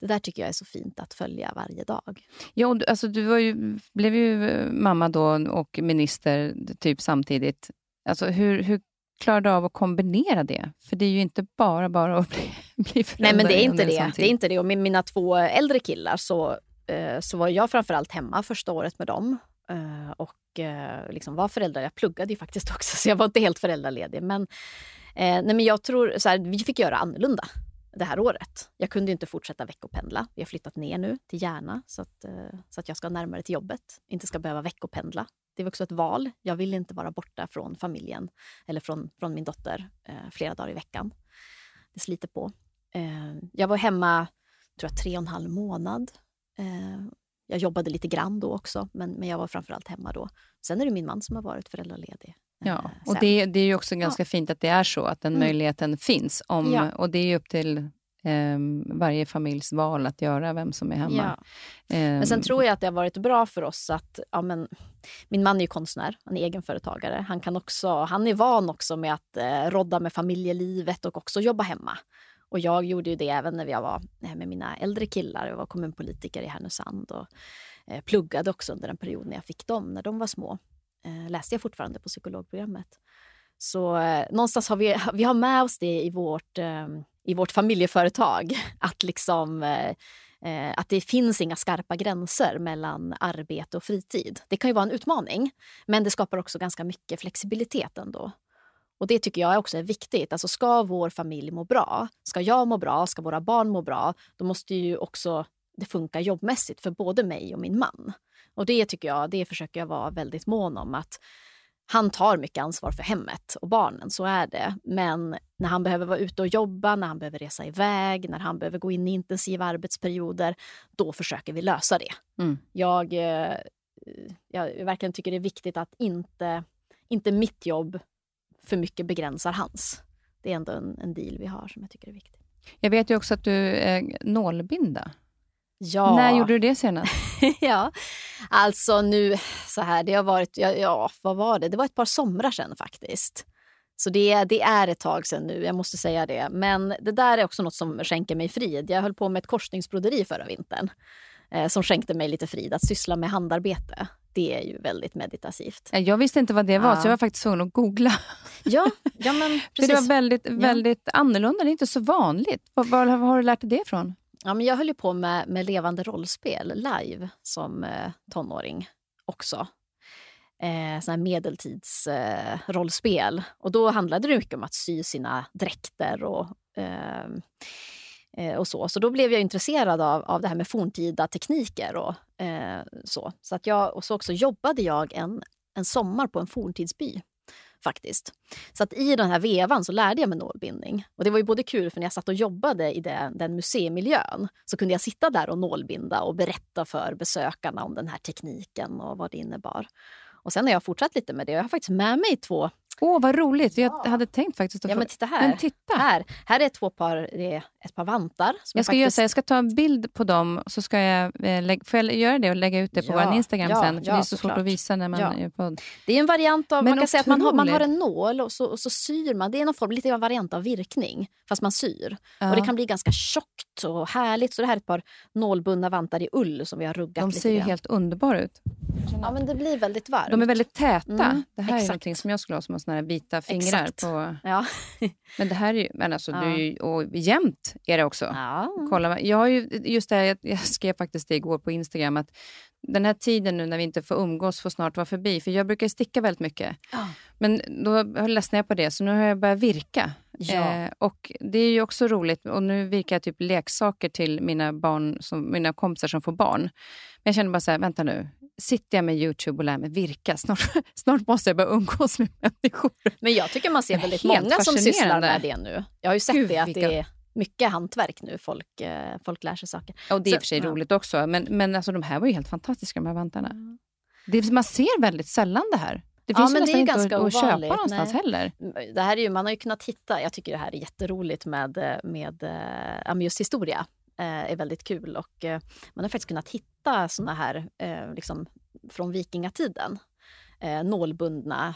det där tycker jag är så fint att följa varje dag. Ja, alltså, du var ju, blev ju eh, mamma då och minister typ samtidigt. Alltså, hur, hur klarar du av att kombinera det? För det är ju inte bara bara att bli, bli förälder. Nej, men det är inte det. det är inte det. Och med mina två äldre killar så, eh, så var jag framförallt hemma första året med dem. Eh, och eh, liksom var föräldraledig. Jag pluggade ju faktiskt också, så jag var inte helt föräldraledig. Men, eh, nej, men jag tror så här, vi fick göra annorlunda det här året. Jag kunde inte fortsätta veckopendla. Vi har flyttat ner nu till Järna så att, så att jag ska närmare till jobbet. Inte ska behöva veckopendla. Det var också ett val. Jag vill inte vara borta från familjen eller från, från min dotter flera dagar i veckan. Det sliter på. jag var hemma tror jag, tre och en halv månad jag jobbade lite grann då också, men, men jag var framförallt hemma då. Sen är det min man som har varit föräldraledig. Ja, eh, och det, det är ju också ganska ja. fint att det är så, att den mm. möjligheten finns. Om, ja. Och det är ju upp till eh, varje familjs val att göra vem som är hemma. Ja. men sen ehm. tror jag att det har varit bra för oss att ja, men, min man är ju konstnär, han är egenföretagare. Han, kan också, han är van också med att eh, rodda med familjelivet och också jobba hemma. Och jag gjorde ju det även när jag var eh, med mina äldre killar. Jag var kommunpolitiker i Härnösand och eh, pluggade också under en period när jag fick dem, när de var små. Eh, läste jag fortfarande på psykologprogrammet. Så eh, någonstans har vi, vi har med oss det i vårt, eh, i vårt familjeföretag. Att, liksom, eh, att det finns inga skarpa gränser mellan arbete och fritid. Det kan ju vara en utmaning, men det skapar också ganska mycket flexibilitet ändå. Och Det tycker jag också är viktigt. Alltså Ska vår familj må bra, ska jag må bra, ska våra barn må bra, då måste ju också det funka jobbmässigt för både mig och min man. Och det tycker jag, det försöker jag vara väldigt mån om. att han tar mycket ansvar för hemmet och barnen, så är det. Men när han behöver vara ute och jobba, när han behöver resa iväg, när han behöver gå in i intensiva arbetsperioder, då försöker vi lösa det. Mm. Jag, eh, jag verkligen tycker det är viktigt att inte, inte mitt jobb för mycket begränsar hans. Det är ändå en, en deal vi har som jag tycker är viktig. Jag vet ju också att du är nålbinda. Ja. När gjorde du det senast? ja, alltså nu så här, det har varit, ja, ja, vad var det? Det var ett par somrar sedan faktiskt. Så det, det är ett tag sedan nu, jag måste säga det. Men det där är också något som skänker mig frid. Jag höll på med ett korsningsbroderi förra vintern eh, som skänkte mig lite frid, att syssla med handarbete det är ju väldigt meditativt. Jag visste inte vad det var, ja. så jag var faktiskt tvungen att googla. Ja, ja men precis. För det var väldigt, väldigt ja. annorlunda, det är inte så vanligt. Var, var, var, har du lärt dig det ifrån? Ja, men jag höll på med, med levande rollspel live som eh, tonåring också. Eh, såna medeltidsrollspel. Eh, och då handlade det mycket om att sy sina dräkter och Eh, Eh, och så. så då blev jag intresserad av, av det här med forntida tekniker. Och, eh, så så att jag, och så också jobbade jag en, en sommar på en forntidsby. faktiskt. Så att i den här vevan så lärde jag mig nålbindning. Och det var ju både kul för när jag satt och jobbade i det, den museimiljön så kunde jag sitta där och nålbinda och berätta för besökarna om den här tekniken och vad det innebar. Och sen har jag fortsatt lite med det. Jag har faktiskt med mig två Åh, oh, vad roligt! Jag ja. hade tänkt faktiskt att Ja, men titta här. Men titta. Här, här är två par, det är ett par vantar. jag, ska faktiskt... göra så, jag ska ta en bild på dem, så ska jag, eh, får jag göra det och lägga ut det på ja. vår Instagram ja, sen? För Det är så svårt klart. att visa när man ja. är på... Det är en variant av, men man kan säga att man har, man har en nål och så, och så syr man. Det är någon form, lite av en variant av virkning, fast man syr. Och Det kan bli ganska tjockt och härligt. Så det här är ett par nålbundna vantar i ull som vi har ruggat De ser ju helt underbara ut. Ja, men det blir väldigt varmt. De är väldigt täta. Mm, det här exakt. är någonting som jag skulle ha som såna här vita fingrar. Exakt. På. Ja. men det här är ju, men alltså, ja. du är och jämnt är det också. Ja. Kolla, jag har ju, just det här, jag, jag skrev faktiskt det igår på Instagram, att den här tiden nu när vi inte får umgås får snart vara förbi. För jag brukar sticka väldigt mycket. Ja. Men då ledsnade jag på det, så nu har jag börjat virka. Ja. Eh, och Det är ju också roligt. Och Nu virkar jag typ leksaker till mina barn, som, mina kompisar som får barn. Men jag känner bara så här, vänta nu sitter jag med Youtube och lär mig virka. Snart, snart måste jag börja umgås med människor. Men jag tycker man ser väldigt många som sysslar med det nu. Jag har ju sett Gud, det, att vilka... det är mycket hantverk nu. Folk, eh, folk lär sig saker. Och det är i och för sig ja. roligt också. Men, men alltså, de här var ju helt fantastiska, de här vantarna. Mm. Det, man ser väldigt sällan det här. Det finns ja, ju nästan inte att, att köpa någonstans Nej. heller. Det här är ju, man har ju kunnat hitta, jag tycker det här är jätteroligt med, med äh, just historia. Äh, är väldigt kul och äh, man har faktiskt kunnat hitta såna här liksom, från vikingatiden. nålbundna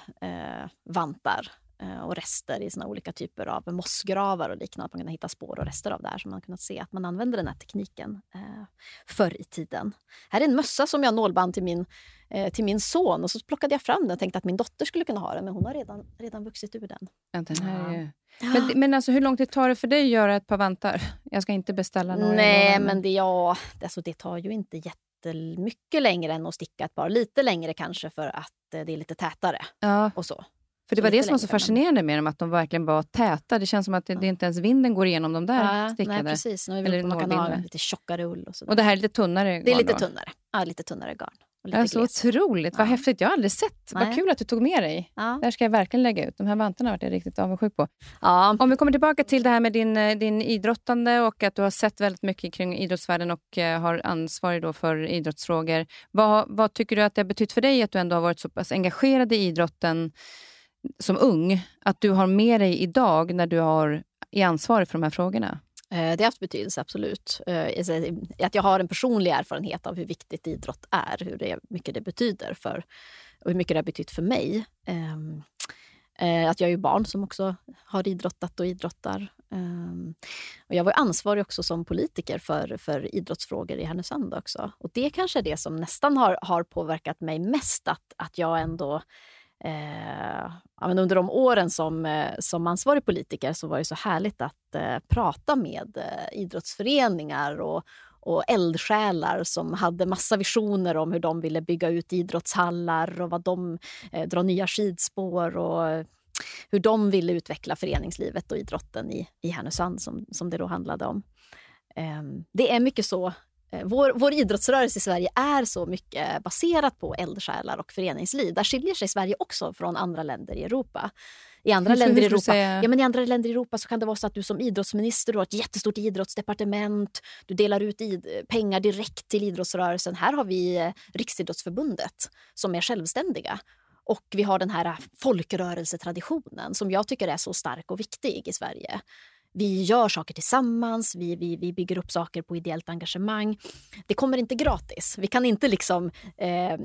vantar Eh, och rester i såna olika typer av mossgravar och liknande. Man kan hitta spår och rester av det här. Så man har kunnat se att man använder den här tekniken eh, förr i tiden. Här är en mössa som jag nålband till min, eh, till min son och så plockade jag fram den och tänkte att min dotter skulle kunna ha den, men hon har redan, redan vuxit ur den. Ja, den här är... Men, men alltså, hur lång tid tar det för dig att göra ett par vantar? Jag ska inte beställa några. Nej, men det, ja, alltså, det tar ju inte jättemycket längre än att sticka ett par. Lite längre kanske för att eh, det är lite tätare. Ja. och så. För det var det som var så fascinerande med dem, att de verkligen var täta. Det känns som att det, ja. det inte ens vinden går igenom de där ja, stickade. Nej, precis. Nu är vi Eller man kan ha lite tjockare ull. Och, och det här är lite tunnare garn? Det är lite tunnare. Ja, lite tunnare garn. Lite ja, så otroligt. Vad ja. häftigt. Jag har aldrig sett. Nej. Vad kul att du tog med dig. Ja. Det ska jag verkligen lägga ut. De här vantarna har jag riktigt avundsjuk på. Ja. Om vi kommer tillbaka till det här med din, eh, din idrottande och att du har sett väldigt mycket kring idrottsvärlden och uh, har ansvar då för idrottsfrågor. Vad, vad tycker du att det har betytt för dig att du ändå har varit så pass engagerad i idrotten som ung? Att du har med dig idag när du har, är ansvarig för de här frågorna? Eh, det har haft betydelse, absolut. Eh, att jag har en personlig erfarenhet av hur viktigt idrott är, hur det, mycket det betyder för, och hur mycket det har betytt för mig. Ehm, eh, att jag är barn som också har idrottat och idrottar. Ehm, och jag var ansvarig också som politiker för, för idrottsfrågor i Härnösand också. Och det kanske är det som nästan har, har påverkat mig mest, att, att jag ändå Eh, ja, under de åren som, eh, som ansvarig politiker så var det så härligt att eh, prata med eh, idrottsföreningar och, och eldsjälar som hade massa visioner om hur de ville bygga ut idrottshallar och vad de eh, drar nya skidspår och eh, hur de ville utveckla föreningslivet och idrotten i, i Härnösand som, som det då handlade om. Eh, det är mycket så vår, vår idrottsrörelse i Sverige är så mycket baserat på eldsjälar och föreningsliv. Där skiljer sig Sverige också från andra länder i Europa. I andra, länder i, Europa, ja, men I andra länder i Europa så kan det vara så att du som idrottsminister har ett jättestort idrottsdepartement. Du delar ut pengar direkt till idrottsrörelsen. Här har vi eh, Riksidrottsförbundet som är självständiga. Och vi har den här folkrörelsetraditionen som jag tycker är så stark och viktig i Sverige. Vi gör saker tillsammans, vi, vi, vi bygger upp saker på ideellt engagemang. Det kommer inte gratis. Vi kan inte liksom... Eh,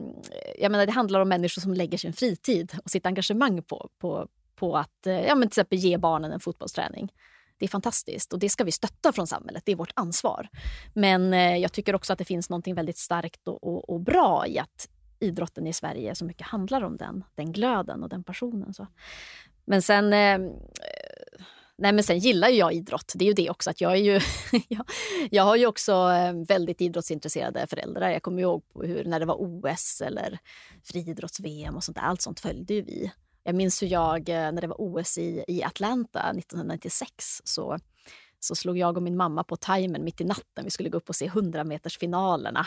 jag menar, det handlar om människor som lägger sin fritid och sitt engagemang på, på, på att eh, ja, men till exempel ge barnen en fotbollsträning. Det är fantastiskt och det ska vi stötta från samhället. Det är vårt ansvar. Men eh, jag tycker också att det finns något väldigt starkt och, och, och, bra i att idrotten i Sverige så mycket handlar om den, den glöden och den passionen. Så. Men sen eh, Nej, men sen gillar ju jag idrott. Det är ju det också. att Jag, är ju, jag, jag har ju också eh, väldigt idrottsintresserade föräldrar. Jag kommer ihåg hur, när det var OS eller friidrotts-VM och sånt där. Allt sånt följde ju vi. Jag minns hur jag, eh, när det var OS i, i Atlanta 1996, så, så slog jag och min mamma på timern mitt i natten. Vi skulle gå upp och se 100-metersfinalerna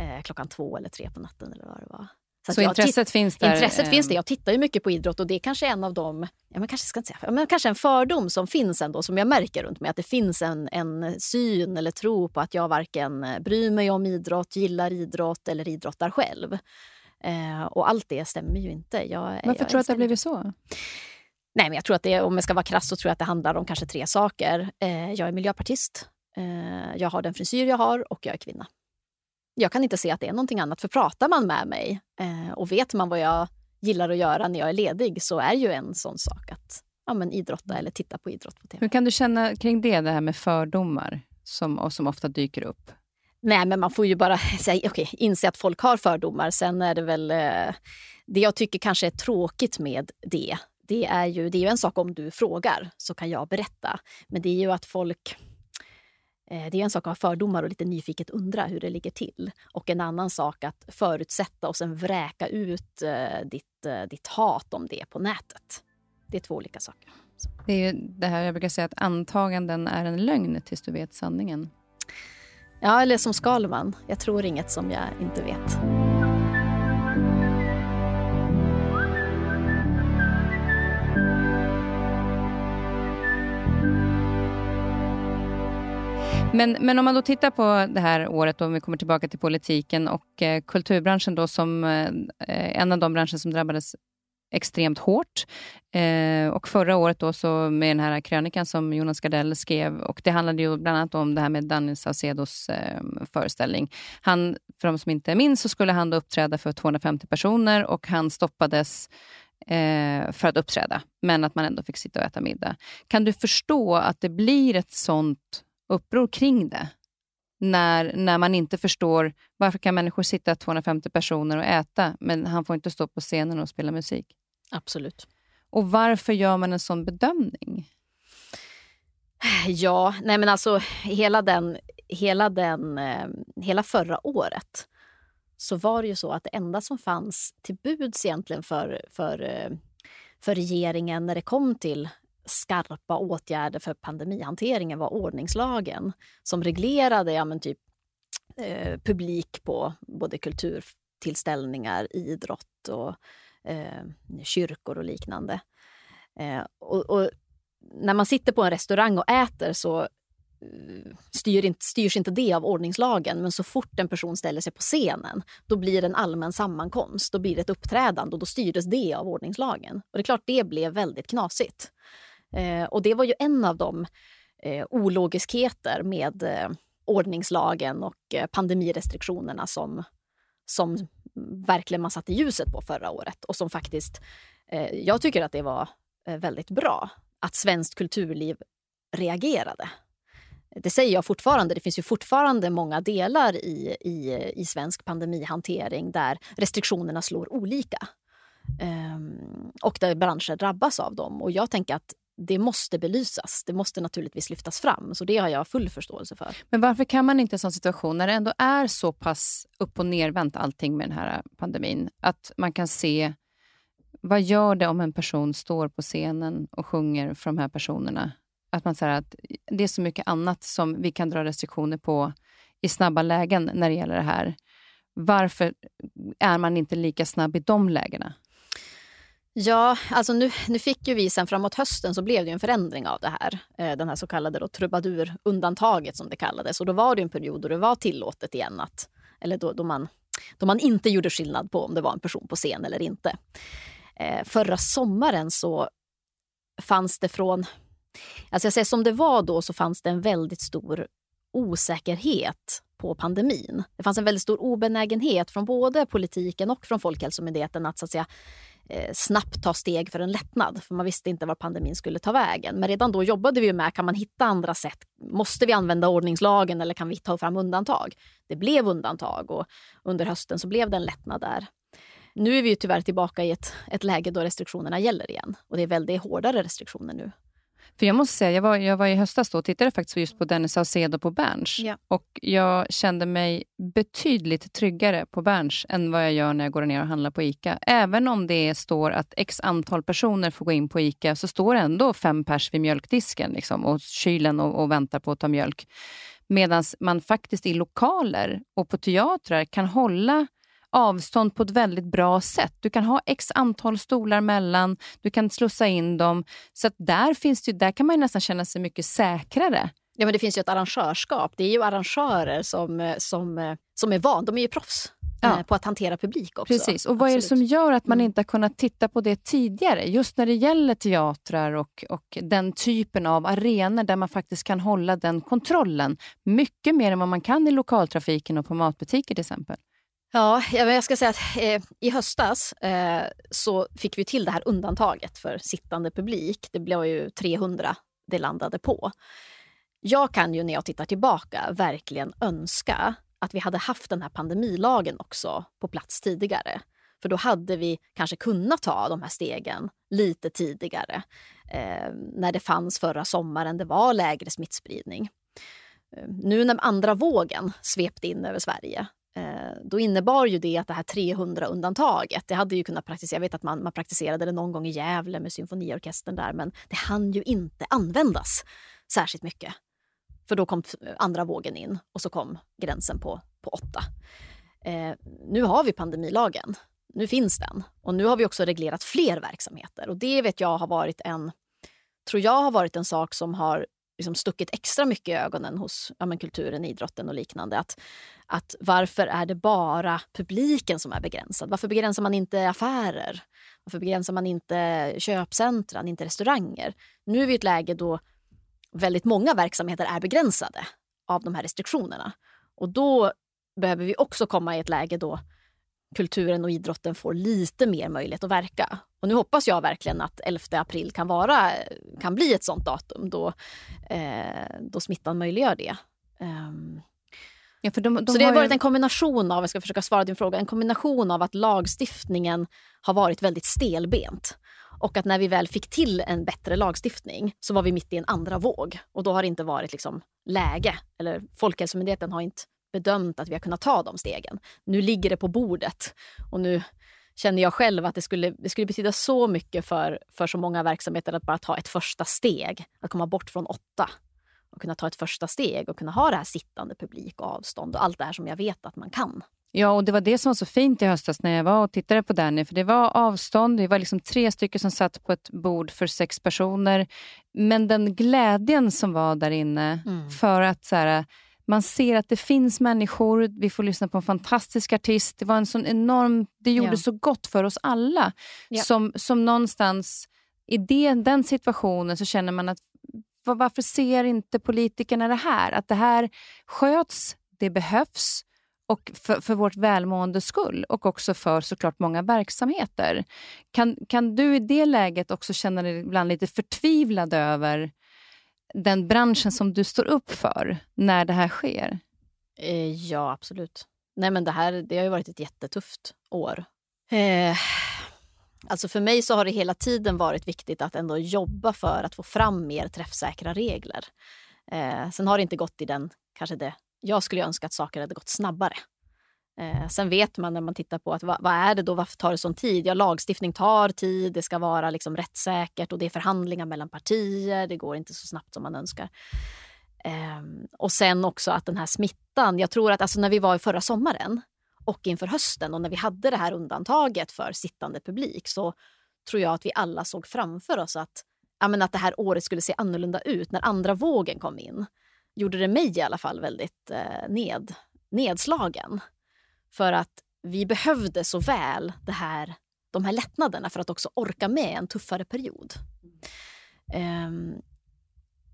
eh, klockan två eller tre på natten eller vad det var. Så, så intresset finns där? Intresset finns det. Jag tittar ju mycket på idrott och det är kanske en av de, ja, men kanske ska inte säga, men kanske en fördom som finns ändå som jag märker runt mig. Att det finns en, en syn eller tro på att jag varken bryr mig om idrott, gillar idrott eller idrottar själv. Eh, och allt det stämmer ju inte. Jag, Varför jag tror du att det har blivit så? Nej, men jag tror att det, om jag ska vara krass så tror jag att det handlar om kanske tre saker. Eh, jag är miljöpartist, eh, jag har den frisyr jag har och jag är kvinna jag kan inte se att det är någonting annat. För pratar man med mig eh, och vet man vad jag gillar att göra när jag är ledig så är ju en sån sak att ja, men idrotta eller titta på idrott på TV. Hur kan du känna kring det, det här med fördomar som, och som ofta dyker upp? Nej, men man får ju bara säga, okay, inse att folk har fördomar. Sen är det väl... Eh, det jag tycker kanske är tråkigt med det, det är ju, det är ju en sak om du frågar, så kan jag berätta. Men det är ju att folk det är en sak att ha fördomar och lite nyfiket undra hur det ligger till. Och en annan sak att förutsätta och sen vräka ut eh, ditt, eh, ditt hat om det på nätet. Det är två olika saker. Det är det här jag brukar säga att antaganden är en lögn tills du vet sanningen. Ja, eller som Skalman. Jag tror inget som jag inte vet. Men, men om man då tittar på det här året, om vi kommer tillbaka till politiken och eh, kulturbranschen då som eh, en av de branscher som drabbades extremt hårt. Eh, och förra året då så med den här krönikan som Jonas Gardell skrev, och det handlade ju bland annat om det här med Danny Saucedos eh, föreställning. Han, för de som inte minns, så skulle han då uppträda för 250 personer och han stoppades eh, för att uppträda, men att man ändå fick sitta och äta middag. Kan du förstå att det blir ett sånt uppror kring det. När, när man inte förstår varför kan människor sitta 250 personer och äta, men han får inte stå på scenen och spela musik. Absolut. Och varför gör man en sån bedömning? Ja, nej men alltså hela den, hela den, eh, hela förra året så var det ju så att det enda som fanns till buds egentligen för, för, eh, för regeringen när det kom till skarpa åtgärder för pandemihanteringen var ordningslagen som reglerade ja, men typ, eh, publik på både kulturtillställningar, idrott och eh, kyrkor och liknande. Eh, och, och, när man sitter på en restaurang och äter så eh, styr inte, styrs inte det av ordningslagen, men så fort en person ställer sig på scenen, då blir det en allmän sammankomst, då blir det ett uppträdande och då styrdes det av ordningslagen. Och det är klart, det blev väldigt knasigt. Eh, och det var ju en av de eh, ologiskheter med eh, ordningslagen och eh, pandemirestriktionerna som, som verkligen man satte ljuset på förra året och som faktiskt, eh, jag tycker att det var eh, väldigt bra att svenskt kulturliv reagerade. Det säger jag fortfarande. Det finns ju fortfarande många delar i, i, i svensk pandemihantering där restriktionerna slår olika. Um, och där branscher drabbas av dem. Och jag tänker att det måste belysas. Det måste naturligtvis lyftas fram. Så det har jag full förståelse för. Men varför kan man inte i en sån situation, när det ändå är så pass upp och nervänt allting med den här pandemin, att man kan se vad gör det om en person står på scenen och sjunger för de här personerna? Att man säger att det är så mycket annat som vi kan dra restriktioner på i snabba lägen när det gäller det här. Varför är man inte lika snabb i de lägena? Ja, alltså nu, nu fick ju vi sen framåt hösten så blev det en förändring av det här. Eh, den här så kallade då trubadurundantaget som det kallades. Och då var det en period då det var tillåtet igen att, eller då, då, man, då man inte gjorde skillnad på om det var en person på scen eller inte. Eh, förra sommaren så fanns det från, alltså jag säger som det var då så fanns det en väldigt stor osäkerhet på pandemin. Det fanns en väldigt stor obenägenhet från både politiken och från Folkhälsomyndigheten att, så att säga, eh, snabbt ta steg för en lättnad. För man visste inte var pandemin skulle ta vägen. Men redan då jobbade vi med, kan man hitta andra sätt? Måste vi använda ordningslagen eller kan vi ta fram undantag? Det blev undantag och under hösten så blev det en lättnad där. Nu är vi tyvärr tillbaka i ett, ett läge då restriktionerna gäller igen. Och det är väldigt hårdare restriktioner nu. För jag måste säga, jag var, jag var i höstas då och tittade faktiskt just på Dennis Saucedo på Berns. Ja. Och jag kände mig betydligt tryggare på Berns än vad jag gör när jag går ner och handlar på ICA. Även om det står att x antal personer får gå in på ICA, så står det ändå fem pers vid mjölkdisken liksom, och kylen och, och väntar på att ta mjölk. Medan man faktiskt i lokaler och på teatrar kan hålla avstånd på ett väldigt bra sätt. Du kan ha x antal stolar mellan, du kan slussa in dem. Så där, finns det, där kan man nästan känna sig mycket säkrare. Ja, men det finns ju ett arrangörskap. Det är ju arrangörer som, som, som är van, de är ju proffs ja. Eh, på att hantera publik också. Precis. Och vad Absolut. är det som gör att man mm. inte har kunnat titta på det tidigare? Just när det gäller teatrar och, och den typen av arenor där man faktiskt kan hålla den kontrollen. Mycket mer än vad man kan i lokaltrafiken och på matbutiker till exempel. Ja, jag ska säga att eh, i höstas eh, så fick vi till det här undantaget för sittande publik. Det blev ju 300 det landade på. Jag kan ju när jag tittar tillbaka verkligen önska att vi hade haft den här pandemilagen också på plats tidigare. För då hade vi kanske kunnat ta de här stegen lite tidigare. Eh, när det fanns förra sommaren, det var lägre smittspridning. Eh, nu när andra vågen svepte in över Sverige Eh, då innebar ju det att det här 300-undantaget, det hade ju kunnat praktiseras. Jag vet att man, man praktiserade det någon gång i Gävle med symfoniorkestern där, men det hann ju inte användas särskilt mycket. För då kom andra vågen in och så kom gränsen på, på åtta. Eh, nu har vi pandemilagen. Nu finns den. Och nu har vi också reglerat fler verksamheter. Och det vet jag har varit en, tror jag har varit en sak som har liksom stuckit extra mycket i ögonen hos ja, men kulturen, idrotten och liknande. Att, att varför är det bara publiken som är begränsad? Varför begränsar man inte affärer? Varför begränsar man inte köpcentran, inte restauranger? Nu är vi i ett läge då väldigt många verksamheter är begränsade av de här restriktionerna. Och då behöver vi också komma i ett läge då kulturen och idrotten får lite mer möjlighet att verka. Och nu hoppas jag verkligen att 11 april kan, vara, kan bli ett sånt datum då, eh, då smittan möjliggör det. Um, ja, de, de så det har varit en kombination av, jag ska försöka svara din fråga, en kombination av att lagstiftningen har varit väldigt stelbent. Och att när vi väl fick till en bättre lagstiftning så var vi mitt i en andra våg. Och då har det inte varit liksom läge. Eller Folkhälsomyndigheten har inte bedömt att vi har kunnat ta de stegen. Nu ligger det på bordet och nu känner jag själv att det skulle, det skulle betyda så mycket för, för så många verksamheter att bara ta ett första steg, att komma bort från åtta och kunna ta ett första steg och kunna ha det här sittande publik och avstånd och allt det här som jag vet att man kan. Ja, och det var det som var så fint i höstas när jag var och tittade på Danny. För det var avstånd, vi var liksom tre stycken som satt på ett bord för sex personer. Men den glädjen som var där inne mm. för att så här, man ser att det finns människor, vi får lyssna på en fantastisk artist. Det var en sån enorm, det gjorde ja. så gott för oss alla. Ja. Som, som någonstans, i det, den situationen så känner man att varför ser inte politikerna det här? Att det här sköts, det behövs och för, för vårt välmående skull och också för såklart många verksamheter. Kan, kan du i det läget också känna dig ibland lite förtvivlad över den branschen som du står upp för när det här sker? Eh, ja, absolut. Nej, men det, här, det har ju varit ett jättetufft år. Eh, alltså för mig så har det hela tiden varit viktigt att ändå jobba för att få fram mer träffsäkra regler. Eh, sen har det inte gått i den, kanske det jag skulle önska att saker hade gått snabbare. Eh, sen vet man när man tittar på att vad, vad, är det då, varför tar det sån tid? Ja, lagstiftning tar tid, det ska vara liksom rättssäkert och det är förhandlingar mellan partier, det går inte så snabbt som man önskar. Eh, och sen också att den här smittan, jag tror att alltså när vi var i förra sommaren och inför hösten och när vi hade det här undantaget för sittande publik så tror jag att vi alla såg framför oss att, ja, men att det här året skulle se annorlunda ut när andra vågen kom in gjorde det mig i alla fall väldigt eh, ned, nedslagen. För att vi behövde så väl det här, de här lättnaderna för att också orka med en tuffare period. Um,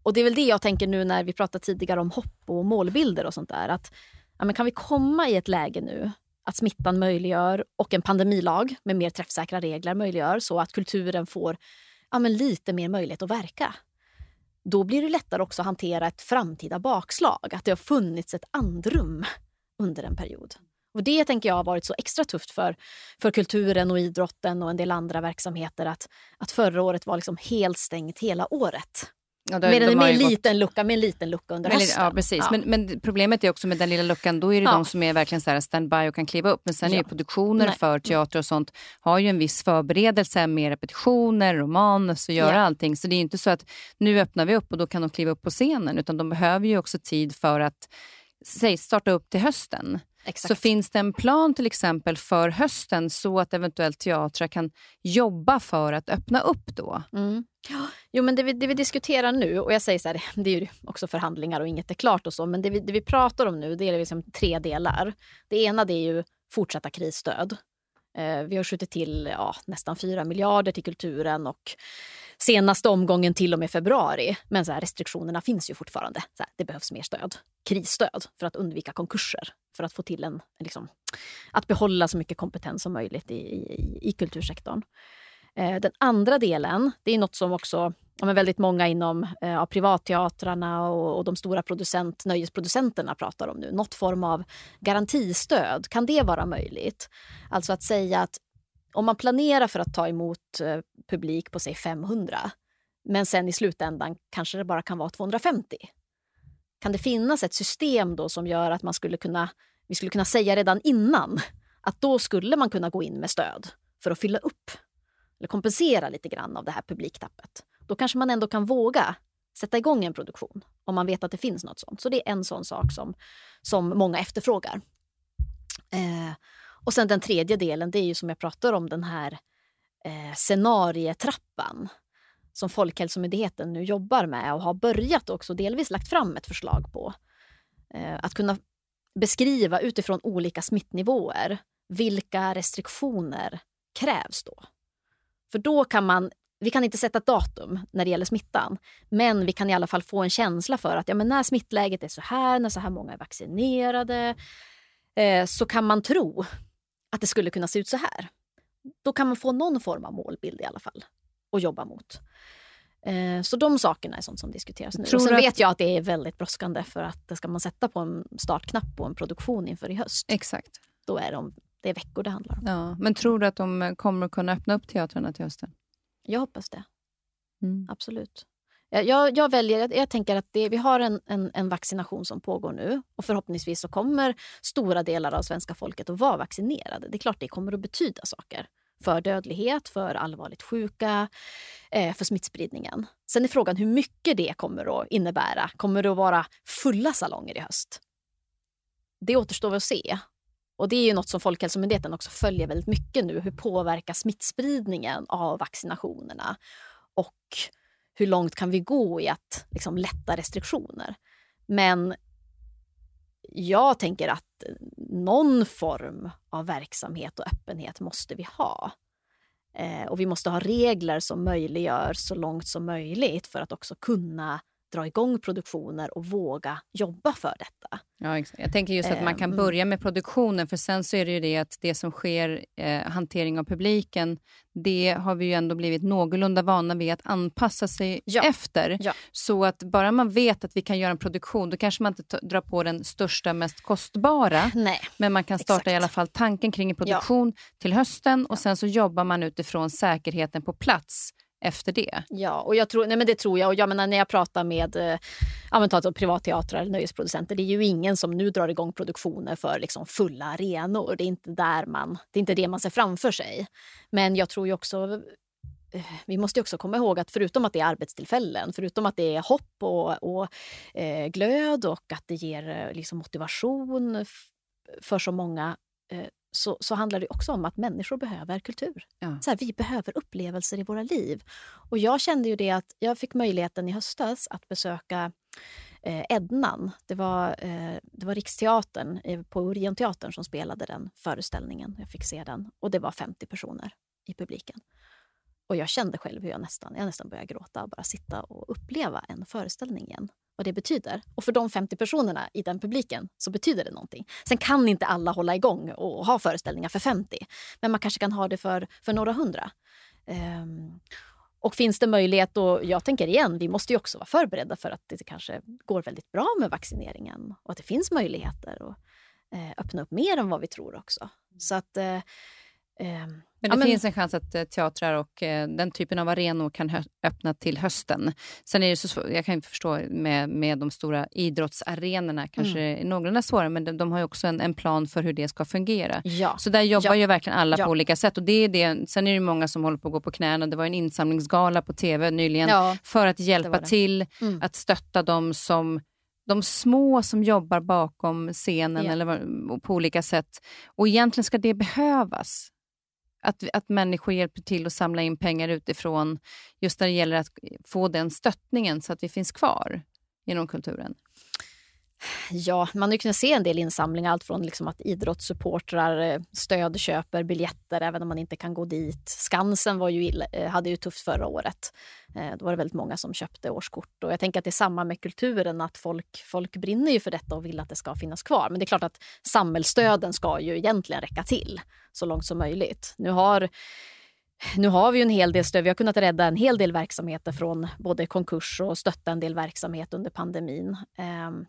och det är väl det jag tänker nu när vi pratade tidigare om hopp och målbilder och sånt där. Att, ja, men kan vi komma i ett läge nu att smittan möjliggör och en pandemilag med mer träffsäkra regler möjliggör så att kulturen får ja, men lite mer möjlighet att verka då blir det lättare också att hantera ett framtida bakslag. Att det har funnits ett andrum under en period. Och Det tänker jag har varit så extra tufft för, för kulturen och idrotten och en del andra verksamheter. Att, att förra året var liksom helt stängt hela året. Ja, då, med, en, med, en liten gått... lucka, med en liten lucka under hösten. Ja, precis. Ja. Men, men, problemet är också med den lilla luckan, då är det ja. de som är verkligen så här standby och kan kliva upp. Men sen är produktioner Nej. för teater och sånt har ju en viss förberedelse med repetitioner och manus och göra ja. allting. Så det är inte så att nu öppnar vi upp och då kan de kliva upp på scenen. Utan de behöver ju också tid för att säg, starta upp till hösten. Exakt. Så finns det en plan till exempel för hösten så att eventuellt teatrar kan jobba för att öppna upp då? Mm. Jo, men det vi, det vi, diskuterar nu, och jag säger så här, det är ju också förhandlingar och inget är klart och så, men det vi, det vi pratar om nu det är liksom tre delar. Det ena det är ju fortsatta krisstöd. Eh, vi har skjutit till ja, nästan 4 miljarder till kulturen och senaste omgången till och med februari. Men så här, restriktionerna finns ju fortfarande. Så här, det behövs mer stöd. Krisstöd för att undvika konkurser. För att få till en, liksom, att behålla så mycket kompetens som möjligt i, i, i kultursektorn. Eh, den andra delen, det är något som också ja, väldigt många inom eh, privatteatrarna och, och, de stora producent, nöjesproducenterna pratar om nu. Något form av garantistöd, kan det vara möjligt? Alltså att säga att om man planerar för att ta emot eh, publik på säg 500 men sen i slutändan kanske det bara kan vara 250. Kan det finnas ett system då som gör att man skulle kunna, vi skulle kunna säga redan innan att då skulle man kunna gå in med stöd för att fylla upp eller kompensera lite grann av det här publiktappet. Då kanske man ändå kan våga sätta igång en produktion om man vet att det finns något sånt. Så det är en sån sak som, som många efterfrågar. Eh, och sen den tredje delen, det är ju som jag pratar om den här eh, scenarietrappan som Folkhälsomyndigheten nu jobbar med och har börjat också delvis lagt fram ett förslag på. Eh, att kunna beskriva utifrån olika smittnivåer vilka restriktioner krävs då? För då kan man, vi kan inte sätta ett datum när det gäller smittan, men vi kan i alla fall få en känsla för att ja, men när smittläget är så här, när så här många är vaccinerade, eh, så kan man tro att det skulle kunna se ut så här. Då kan man få någon form av målbild i alla fall att jobba mot. Eh, så de sakerna är sånt som diskuteras nu. Tror och sen att... vet jag att det är väldigt brådskande för att ska man sätta på en startknapp på en produktion inför i höst. Exakt. Då är de, det är veckor det handlar om. Ja, men tror du att de kommer kunna öppna upp teatrarna till hösten? Jag hoppas det. Mm. Absolut. Eh, jag, jag, väljer, jag, jag tänker att det, vi har en, en, en, vaccination som pågår nu och förhoppningsvis så kommer stora delar av svenska folket att vara vaccinerade. Det är klart det kommer att betyda saker för dödlighet, för allvarligt sjuka, eh, för smittspridningen. Sen är frågan hur mycket det kommer att innebära. Kommer det att vara fulla salonger i höst? Det återstår att se. Och det är ju något som Folkhälsomyndigheten också följer väldigt mycket nu. Hur påverkar smittspridningen av vaccinationerna? Och hur långt kan vi gå i att liksom, lätta restriktioner? Men jag tänker att någon form av verksamhet och öppenhet måste vi ha. Eh, och vi måste ha regler som möjliggör så långt som möjligt för att också kunna dra igång produktioner och våga jobba för detta. Ja, Jag tänker just att man kan ehm. börja med produktionen för sen så är det ju det att det som sker, eh, hantering av publiken, det har vi ju ändå blivit någorlunda vana vid att anpassa sig ja. efter. Ja. Så att bara man vet att vi kan göra en produktion, då kanske man inte drar på den största, mest kostbara. Nej. Men man kan starta Exakt. i alla fall tanken kring en produktion ja. till hösten och sen så jobbar man utifrån säkerheten på plats efter det. Ja, och jag tror, nej men det tror jag. Och jag menar, när jag pratar med eh, ja, privatteatrar eller nöjesproducenter, det är ju ingen som nu drar igång produktioner för liksom fulla arenor. Det är inte, där man, det är inte det man ser framför sig. Men jag tror ju också eh, vi måste också komma ihåg att förutom att det är arbetstillfällen, förutom att det är hopp och, och eh, glöd och att det ger eh, liksom motivation för så många eh, så, så handlar det också om att människor behöver kultur. Ja. Så här, vi behöver upplevelser i våra liv. Och jag kände ju det att jag fick möjligheten i höstas att besöka eh, Ednan. Det var, eh, det var Riksteatern eh, på Orionteatern som spelade den föreställningen. Jag fick se den och det var 50 personer i publiken. Och jag kände själv hur jag nästan, jag nästan började gråta bara sitta och uppleva en föreställning igen vad det betyder. Och för de 50 personerna i den publiken så betyder det någonting. Sen kan inte alla hålla igång och ha föreställningar för 50. Men man kanske kan ha det för, för några hundra. Um, och finns det möjlighet, och jag tänker igen, vi måste ju också vara förberedda för att det kanske går väldigt bra med vaccineringen och att det finns möjligheter att eh, öppna upp mer än vad vi tror också. Så att eh, Ehm, men det ja, men... finns en chans att eh, teatrar och eh, den typen av arenor kan öppna till hösten. Sen är det så jag kan förstå med, med de stora idrottsarenorna kanske mm. är någorlunda svårare, men de, de har ju också en, en, plan för hur det ska fungera. Ja. Så där jobbar ja. ju verkligen alla ja. på olika sätt. Och det är det. Sen är det många som håller på att gå på knäna. Det var en insamlingsgala på tv nyligen för att hjälpa det det. till mm. att stötta dem som de små som jobbar bakom scenen yeah. eller på olika sätt. Och egentligen ska det behövas. Att, att människor hjälper till att samla in pengar utifrån just när det gäller att få den stöttningen så att vi finns kvar inom kulturen. Ja, man har kunnat se en del insamlingar. Allt från liksom att idrottssupportrar eh, stödköper biljetter även om man inte kan gå dit. Skansen var ju, illa, eh, hade ju tufft förra året. Eh, då var det väldigt många som köpte årskort. Och jag tänker att det är samma med kulturen. att folk, folk brinner ju för detta och vill att det ska finnas kvar. Men det är klart att samhällsstöden ska ju egentligen räcka till så långt som möjligt. Nu har nu har vi en hel del stöd. Vi har kunnat rädda en hel del verksamheter från både konkurs och stötta en del verksamhet under pandemin. Ehm,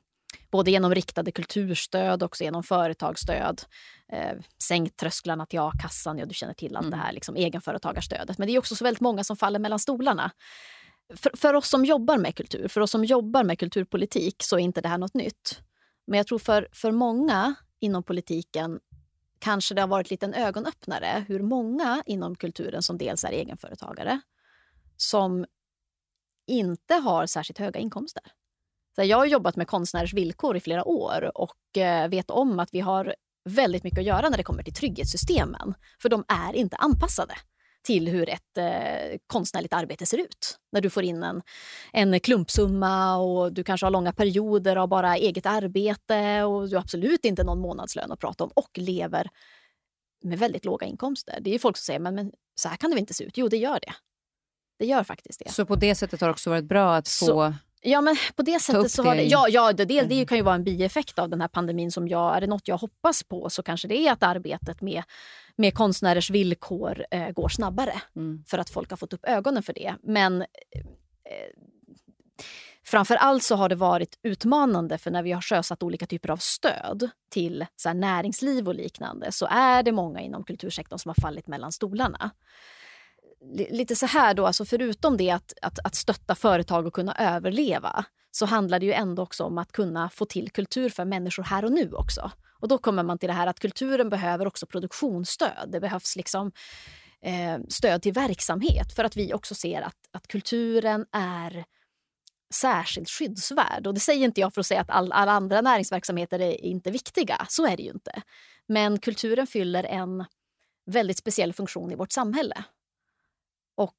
Både genom riktade kulturstöd och också genom företagsstöd. Eh, sänkt trösklarna till a-kassan, ja du känner till allt mm. det här liksom, egenföretagarstödet. Men det är också så väldigt många som faller mellan stolarna. För, för, oss som jobbar med kultur, för oss som jobbar med kulturpolitik så är inte det här något nytt. Men jag tror för, för många inom politiken kanske det har varit lite en ögonöppnare hur många inom kulturen som dels är egenföretagare som inte har särskilt höga inkomster. Så jag har jobbat med konstnärers villkor i flera år och eh, vet om att vi har väldigt mycket att göra när det kommer till trygghetssystemen. För de är inte anpassade till hur ett eh, konstnärligt arbete ser ut. När du får in en, en klumpsumma och du kanske har långa perioder av bara eget arbete och du har absolut inte någon månadslön att prata om och lever med väldigt låga inkomster. Det är folk som säger men, men så här kan det väl inte se ut? Jo, det gör det. Det gör faktiskt det. Så på det sättet har det också varit bra att få så, Ja, men på det sättet så har det... Ja, ja det, det, det kan ju vara en bieffekt av den här pandemin. som jag, Är det något jag hoppas på så kanske det är att arbetet med, med konstnärers villkor eh, går snabbare. Mm. För att folk har fått upp ögonen för det. Men eh, framför allt så har det varit utmanande för när vi har sjösatt olika typer av stöd till så näringsliv och liknande så är det många inom kultursektorn som har fallit mellan stolarna lite så här då, alltså förutom det att, att, att stötta företag och kunna överleva så handlar det ju ändå också om att kunna få till kultur för människor här och nu också. Och då kommer man till det här att kulturen behöver också produktionsstöd. Det behövs liksom eh, stöd till verksamhet för att vi också ser att, att kulturen är särskilt skyddsvärd. Och det säger inte jag för att säga att all, alla andra näringsverksamheter är inte viktiga. Så är det ju inte. Men kulturen fyller en väldigt speciell funktion i vårt samhälle. Och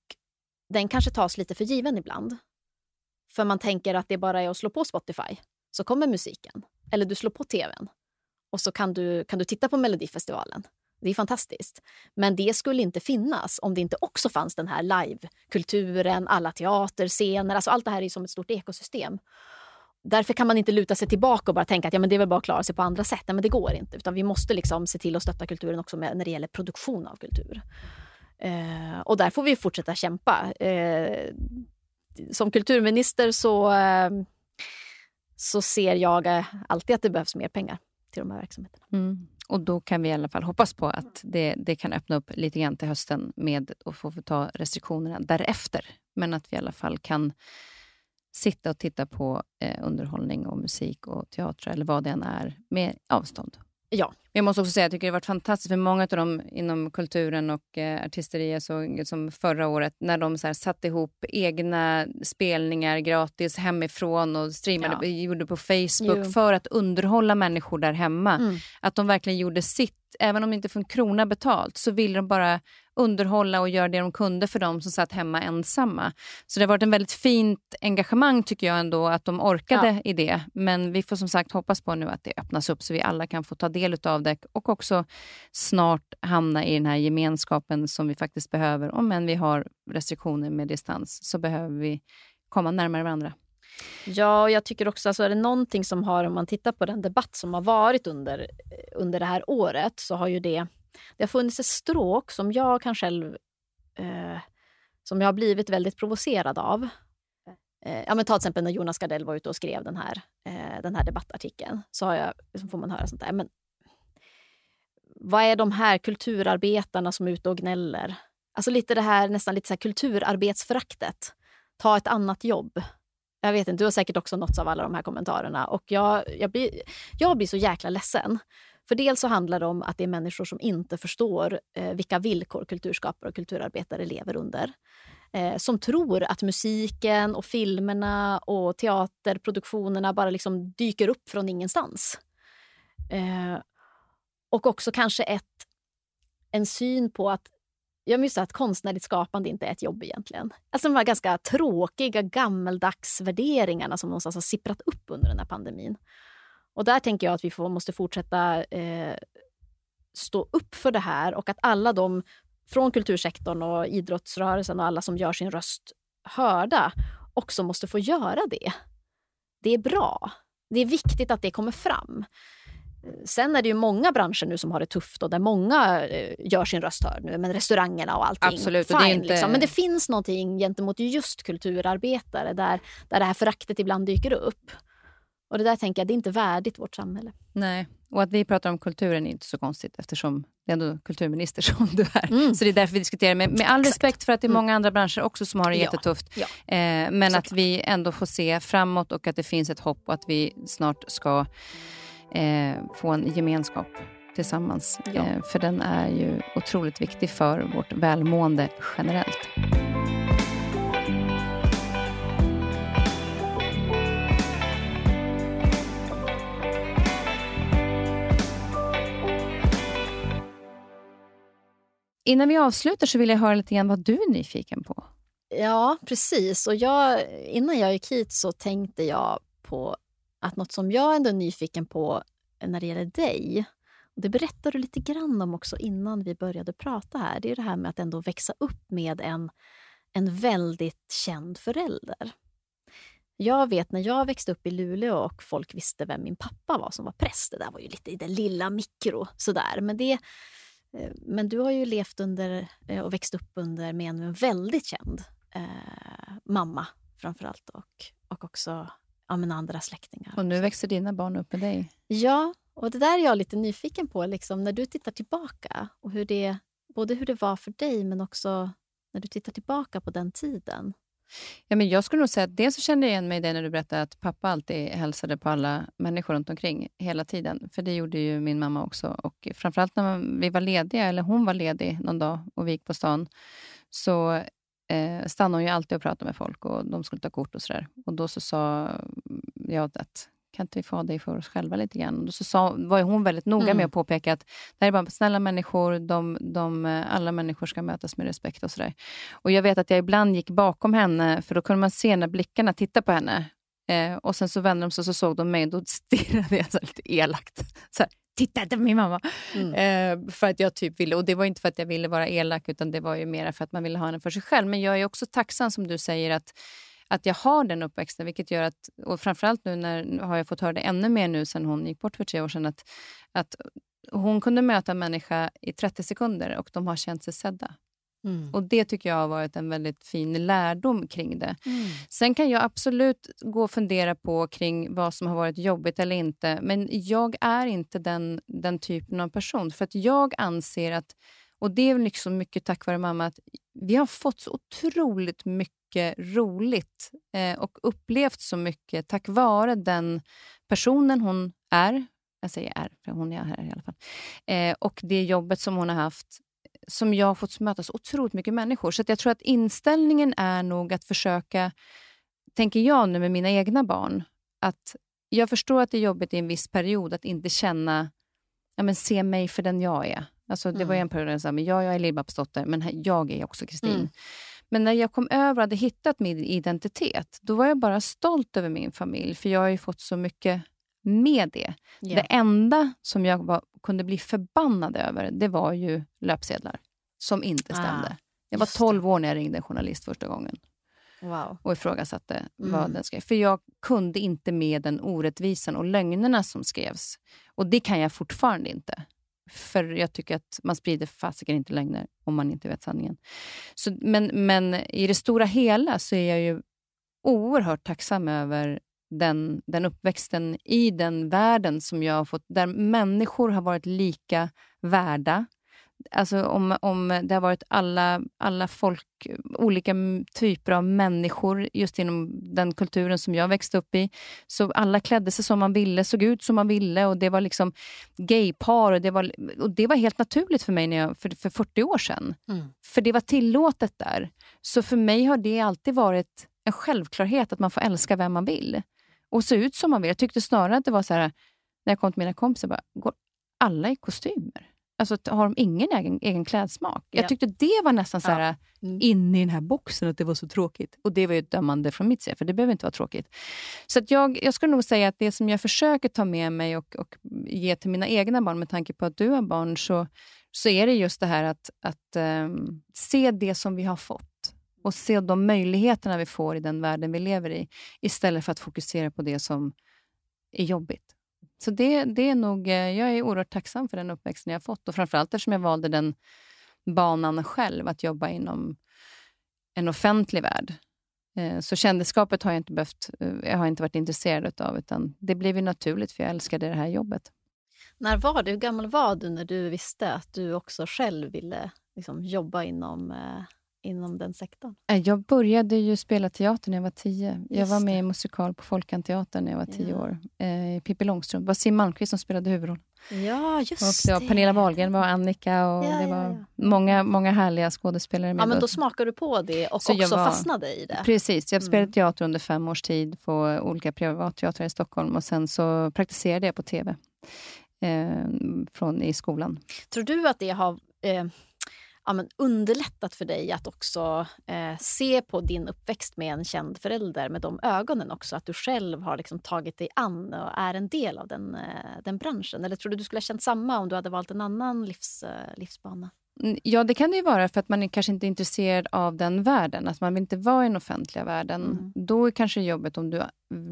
den kanske tas lite för given ibland. För man tänker att det bara är att slå på Spotify, så kommer musiken. Eller du slår på tvn och så kan du, kan du titta på Melodifestivalen. Det är fantastiskt. Men det skulle inte finnas om det inte också fanns den här livekulturen, alla teaterscener. Alltså allt det här är som ett stort ekosystem. Därför kan man inte luta sig tillbaka och bara tänka att ja, men det är väl bara att klara sig på andra sätt. Nej, men det går inte. Utan vi måste liksom se till att stötta kulturen också med, när det gäller produktion av kultur. Eh, och där får vi fortsätta kämpa. Eh, som kulturminister så, eh, så ser jag eh, alltid att det behövs mer pengar till de här verksamheterna. Mm. Och då kan vi i alla fall hoppas på att det, det kan öppna upp lite grann till hösten med att få ta restriktionerna därefter. Men att vi i alla fall kan sitta och titta på eh, underhållning och musik och teater eller vad det än är med avstånd. Ja. Jag måste också säga att jag tycker det har varit fantastiskt för många av dem inom kulturen och eh, artisteriet som förra året när de så här, satte ihop egna spelningar gratis hemifrån och streamade, ja. gjorde på Facebook jo. för att underhålla människor där hemma. Mm. Att de verkligen gjorde sitt även om de inte får en krona betalt, så ville de bara underhålla och göra det de kunde för dem som satt hemma ensamma. Så det har varit en väldigt fint engagemang tycker jag ändå, att de orkade ja. i det. Men vi får som sagt hoppas på nu att det öppnas upp så vi alla kan få ta del av det och också snart hamna i den här gemenskapen som vi faktiskt behöver. Om än vi har restriktioner med distans så behöver vi komma närmare varandra. Ja, och jag tycker också, alltså är det någonting som har, om man tittar på den debatt som har varit under, under det här året, så har ju det, det har funnits ett stråk som jag kan själv, eh, som jag har blivit väldigt provocerad av. Eh, ja, men ta till exempel när Jonas Gardell var ute och skrev den här, eh, den här debattartikeln, så, har jag, liksom får man höra sånt där. Men, vad är de här kulturarbetarna som är ute och gnäller? Alltså lite det här nästan lite så här kulturarbetsföraktet. Ta ett annat jobb. Jag vet inte, du har säkert också nåtts av alla de här kommentarerna. Och jag, jag, blir, jag blir så jäkla ledsen. För dels så handlar det om att det är människor som inte förstår eh, vilka villkor kulturskapare och kulturarbetare lever under. Eh, som tror att musiken och filmerna och teaterproduktionerna bara liksom dyker upp från ingenstans. Eh, och också kanske ett, en syn på att jag minns att konstnärligt skapande inte är ett jobb egentligen. Alltså de här ganska tråkiga gammeldags värderingarna som någonstans har sipprat upp under den här pandemin. Och där tänker jag att vi får, måste fortsätta eh, stå upp för det här och att alla de från kultursektorn och idrottsrörelsen och alla som gör sin röst hörda också måste få göra det. Det är bra. Det är viktigt att det kommer fram. Sen är det ju många branscher nu som har det tufft och där många eh, gör sin röst hörd nu. Men restaurangerna och allting. Absolut. Fine, det inte... liksom. Men det finns någonting gentemot just kulturarbetare där, där det här föraktet ibland dyker upp. Och det där tänker jag, det är inte värdigt vårt samhälle. Nej, och att vi pratar om kulturen är inte så konstigt eftersom det är ändå kulturminister som du är. Mm. Så det är därför vi diskuterar. Med, med all Exakt. respekt för att det är mm. många andra branscher också som har det ja. jättetufft. Ja. Eh, men så att klart. vi ändå får se framåt och att det finns ett hopp och att vi snart ska eh, få en gemenskap tillsammans. Ja. Eh, för den är ju otroligt viktig för vårt välmående generellt. Innan vi avslutar så vill jag höra lite grann vad du är nyfiken på. Ja, precis. Och jag, innan jag gick hit så tänkte jag på att något som jag ändå är nyfiken på när det gäller dig, och det berättade du lite grann om också innan vi började prata här, det är det här med att ändå växa upp med en, en väldigt känd förälder. Jag vet när jag växte upp i Luleå och folk visste vem min pappa var som var präst. Det där var ju lite i den lilla mikro. Sådär. Men, det, eh, men du har ju levt under eh, och växt upp under med en väldigt känd eh, mamma framförallt och, och också ja, men andra släktingar. Och nu växer dina barn upp med dig. Ja, och det där är jag lite nyfiken på. Liksom, när du tittar tillbaka, och hur det, både hur det var för dig men också när du tittar tillbaka på den tiden. Ja, men jag skulle nog säga att dels så kände jag igen mig i det när du berättade att pappa alltid hälsade på alla människor runt omkring hela tiden. För det gjorde ju min mamma också. Och framförallt när vi var lediga, eller hon var ledig någon dag och vi gick på stan, så eh, stannade hon ju alltid och pratade med folk och de skulle ta kort och sådär. Och då så sa jag att kan inte vi få ha dig för oss själva lite grann? Och då så sa, var hon väldigt noga mm. med att påpeka att det här är bara snälla människor, de, de, alla människor ska mötas med respekt och sådär. Och jag vet att jag ibland gick bakom henne, för då kunde man se när blickarna tittade på henne. Eh, och sen så vände de sig och så såg de mig och då stirrade jag så lite elakt. Så här, titta inte på min mamma. Mm. Eh, för att jag typ ville, och det var inte för att jag ville vara elak, utan det var ju mer för att man ville ha henne för sig själv. Men jag är också tacksam, som du säger, att att jag har den uppväxten. Vilket gör att, och framförallt nu när, har jag fått höra det ännu mer nu sen hon gick bort för tre år sedan, att, att hon kunde möta en människa i 30 sekunder och de har känt sig sedda. Mm. Och Det tycker jag har varit en väldigt fin lärdom kring det. Mm. Sen kan jag absolut gå och fundera på kring vad som har varit jobbigt eller inte. Men jag är inte den, den typen av person. För att jag anser att, och det är liksom mycket tack vare mamma, att vi har fått så otroligt mycket roligt eh, och upplevt så mycket tack vare den personen hon är. Jag säger är, för hon är här i alla fall. Eh, och det jobbet som hon har haft som jag har fått möta så otroligt mycket människor. Så jag tror att inställningen är nog att försöka, tänker jag nu med mina egna barn, att jag förstår att det är jobbigt i en viss period att inte känna, ja, men se mig för den jag är. Alltså, det mm. var en period där jag sa, men ja, jag är Lill-Babs men jag är också Kristin. Mm. Men när jag kom över och hade hittat min identitet, då var jag bara stolt över min familj, för jag har ju fått så mycket med det. Yeah. Det enda som jag var, kunde bli förbannad över, det var ju löpsedlar som inte ah, stämde. Ah, jag var 12 år när jag ringde en journalist första gången wow. och ifrågasatte mm. vad den skrev. För jag kunde inte med den orättvisan och lögnerna som skrevs. Och det kan jag fortfarande inte. För jag tycker att man sprider fasiken inte lögner om man inte vet sanningen. Så, men, men i det stora hela så är jag ju oerhört tacksam över den, den uppväxten i den världen som jag har fått, där människor har varit lika värda. Alltså om, om det har varit alla, alla folk, olika typer av människor just inom den kulturen som jag växte upp i. Så alla klädde sig som man ville, såg ut som man ville och det var liksom gaypar och det var, och det var helt naturligt för mig när jag, för, för 40 år sedan. Mm. För det var tillåtet där. Så för mig har det alltid varit en självklarhet att man får älska vem man vill och se ut som man vill. Jag tyckte snarare att det var så här, när jag kom till mina kompisar, bara, går alla i kostymer? Alltså, har de ingen egen, egen klädsmak? Jag tyckte det var nästan så här, ja. mm. inne i den här boxen, att det var så tråkigt. Och Det var ju dömande från mitt sida, för det behöver inte vara tråkigt. Så att jag, jag skulle nog säga att det som jag försöker ta med mig och, och ge till mina egna barn, med tanke på att du har barn, så, så är det just det här att, att um, se det som vi har fått och se de möjligheterna vi får i den världen vi lever i, istället för att fokusera på det som är jobbigt. Så det, det är nog, eh, jag är oerhört tacksam för den uppväxten jag har fått och framförallt eftersom jag valde den banan själv, att jobba inom en offentlig värld. Eh, så kändisskapet har jag inte, behövt, eh, jag har inte varit intresserad av, utan det blev ju naturligt för jag älskade det här jobbet. När var du, hur gammal var du när du visste att du också själv ville liksom, jobba inom inom den sektorn? Äh, jag började ju spela teater när jag var tio. Just jag var med det. i musikal på Folkanteatern när jag var tio ja. år. Eh, Pippi Långstrump. Det var Siw Malmkvist som spelade huvudrollen. Ja, just och det. Var Pernilla Wahlgren var Annika och ja, det var ja, många, många härliga skådespelare med. Ja, men då smakade du på det och Så också var, fastnade i det. Precis. Jag spelade mm. teater under fem års tid på olika privatteatrar i Stockholm och sen så praktiserade jag på TV eh, från, i skolan. Tror du att det har eh, ja, men underlättat för dig att också eh, se på din uppväxt med en känd förälder med de ögonen också? Att du själv har liksom tagit dig an och är en del av den, eh, den branschen? Eller tror du du skulle ha känt samma om du hade valt en annan livs, eh, livsbana? Ja, det kan det ju vara för att man är kanske inte är intresserad av den världen. Att man vill inte vara i den offentliga världen. Mm. Då är kanske jobbet om du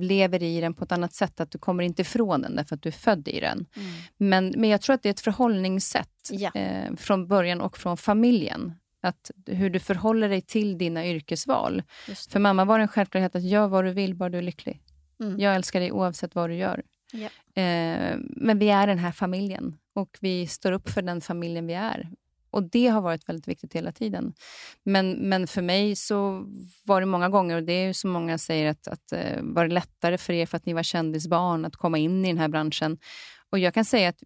lever i den på ett annat sätt, att du kommer inte ifrån den därför att du är född i den. Mm. Men, men jag tror att det är ett förhållningssätt ja. eh, från början och från familjen. Att hur du förhåller dig till dina yrkesval. För mamma var en självklarhet att gör vad du vill, bara du är lycklig. Mm. Jag älskar dig oavsett vad du gör. Ja. Eh, men vi är den här familjen och vi står upp för den familjen vi är. Och Det har varit väldigt viktigt hela tiden. Men, men för mig så var det många gånger, och det är som många säger, att, att eh, var det lättare för er för att ni var kändisbarn att komma in i den här branschen? Och Jag kan säga att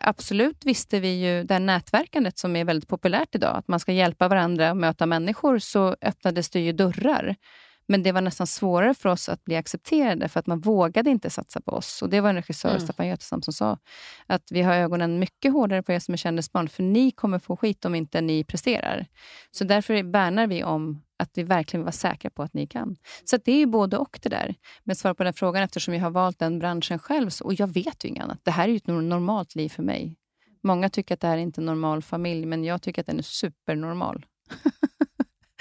absolut visste vi ju det här nätverkandet som är väldigt populärt idag, att man ska hjälpa varandra och möta människor, så öppnades det ju dörrar. Men det var nästan svårare för oss att bli accepterade, för att man vågade inte satsa på oss. Och Det var en regissör, mm. Staffan Götestam, som sa att vi har ögonen mycket hårdare på er som är kändisbarn, för ni kommer få skit om inte ni presterar. Så därför värnar vi om att vi verkligen vara säkra på att ni kan. Så det är ju både och det där. Men svar på den frågan, eftersom jag har valt den branschen själv, och jag vet ju inget annat. Det här är ju ett normalt liv för mig. Många tycker att det här är inte är en normal familj, men jag tycker att den är supernormal.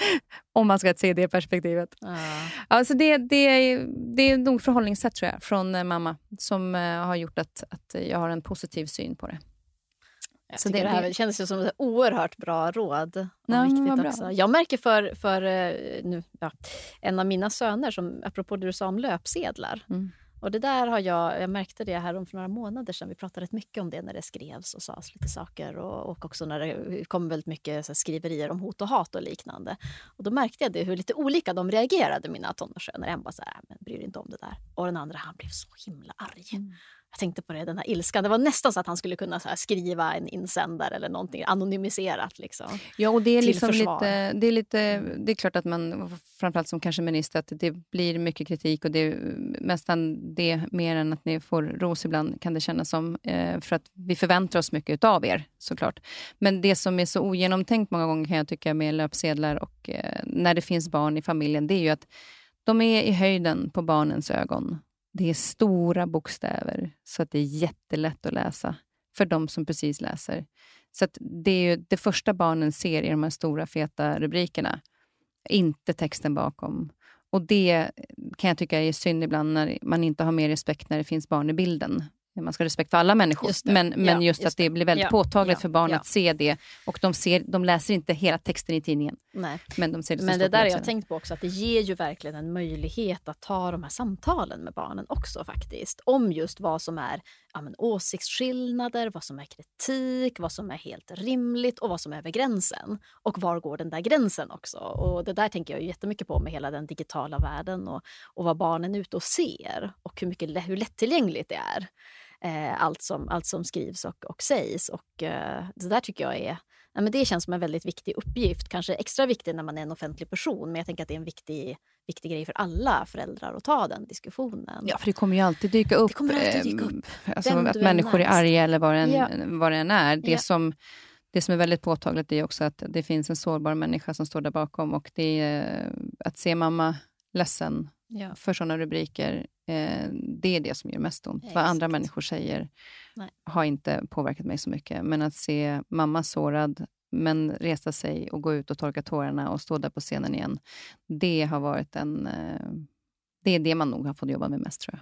Om man ska se det perspektivet. Ja. Alltså det, det, det är nog förhållningssätt tror jag, från eh, mamma som eh, har gjort att, att jag har en positiv syn på det. Jag så det, det, här det känns som ett oerhört bra råd. Ja, viktigt också. Jag märker för, för eh, nu, ja, en av mina söner, som, apropå det du sa om löpsedlar. Mm. Och det där har jag, jag märkte det här för några månader sedan. Vi pratade rätt mycket om det när det skrevs och sades lite saker. Och, och också när det kom väldigt mycket så skriverier om hot och hat och liknande. Och då märkte jag det, hur lite olika de reagerade, mina tonårssöner. En bara så här, äh, men bryr inte om det där. Och den andra, han blev så himla arg. Mm. Jag tänkte på det, den här ilskan. Det var nästan så att han skulle kunna skriva en insändare eller någonting anonymiserat. Liksom, ja, och det är, liksom lite, det, är lite, det är klart att man, framförallt som kanske minister, att det blir mycket kritik och det är nästan det mer än att ni får ros ibland, kan det kännas som. Eh, för att vi förväntar oss mycket av er, såklart. Men det som är så ogenomtänkt många gånger kan jag tycka med löpsedlar och eh, när det finns barn i familjen, det är ju att de är i höjden på barnens ögon. Det är stora bokstäver, så att det är jättelätt att läsa för de som precis läser. Så det är ju det första barnen ser i de här stora feta rubrikerna, inte texten bakom. Och Det kan jag tycka är synd ibland när man inte har mer respekt när det finns barn i bilden man ska ha respekt för alla människor, just men, men ja, just, just att det, det blir väldigt ja, påtagligt ja, för barn att se det. Och de, ser, de läser inte hela texten i tidningen. Nej. Men de ser det Men det där har jag tänkt på också, att det ger ju verkligen en möjlighet att ta de här samtalen med barnen också faktiskt. Om just vad som är ja, men, åsiktsskillnader, vad som är kritik, vad som är helt rimligt och vad som är över gränsen. Och var går den där gränsen också? Och det där tänker jag jättemycket på med hela den digitala världen och, och vad barnen är ute och ser och hur, mycket, hur lättillgängligt det är eh, allt, som, allt som skrivs och, och sägs. Och, eh, det där tycker jag är ja, men det känns som en väldigt viktig uppgift. Kanske extra viktig när man är en offentlig person, men jag tänker att det är en viktig, viktig grej för alla föräldrar att ta den diskussionen. Ja, för det kommer ju alltid dyka upp, det kommer alltid dyka upp. Eh, alltså, att människor är arga eller vad det än, ja. vad det än är. Det, ja. som, det som är väldigt påtagligt är också att det finns en sårbar människa som står där bakom och det är att se mamma ledsen ja. för sådana rubriker, eh, det är det som gör mest ont. Vad andra människor säger Nej. har inte påverkat mig så mycket. Men att se mamma sårad, men resa sig och gå ut och torka tårarna och stå där på scenen igen, det har varit en... Eh, det är det man nog har fått jobba med mest, tror jag.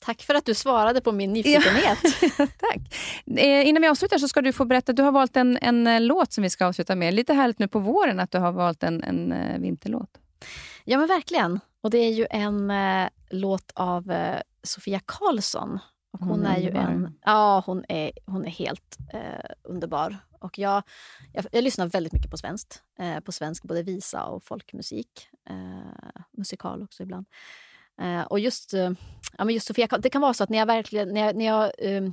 Tack för att du svarade på min nyfikenhet. Ja, tack. Eh, innan vi avslutar så ska du få berätta, du har valt en, en eh, låt som vi ska avsluta med. Lite härligt nu på våren att du har valt en, en uh, vinterlåt. Ja, men verkligen. Och det är ju en eh, låt av eh, Sofia Karlsson. Och hon, hon är, är ju en... Ja, hon är, hon är helt eh, underbar. Och jag, jag, jag, lyssnar väldigt mycket på svenskt. Eh, på svensk både visa och folkmusik. Eh, musikal också ibland. Eh, och just, eh, ja, men just Sofia, det kan vara så att när jag verkligen, när jag, när jag, eh,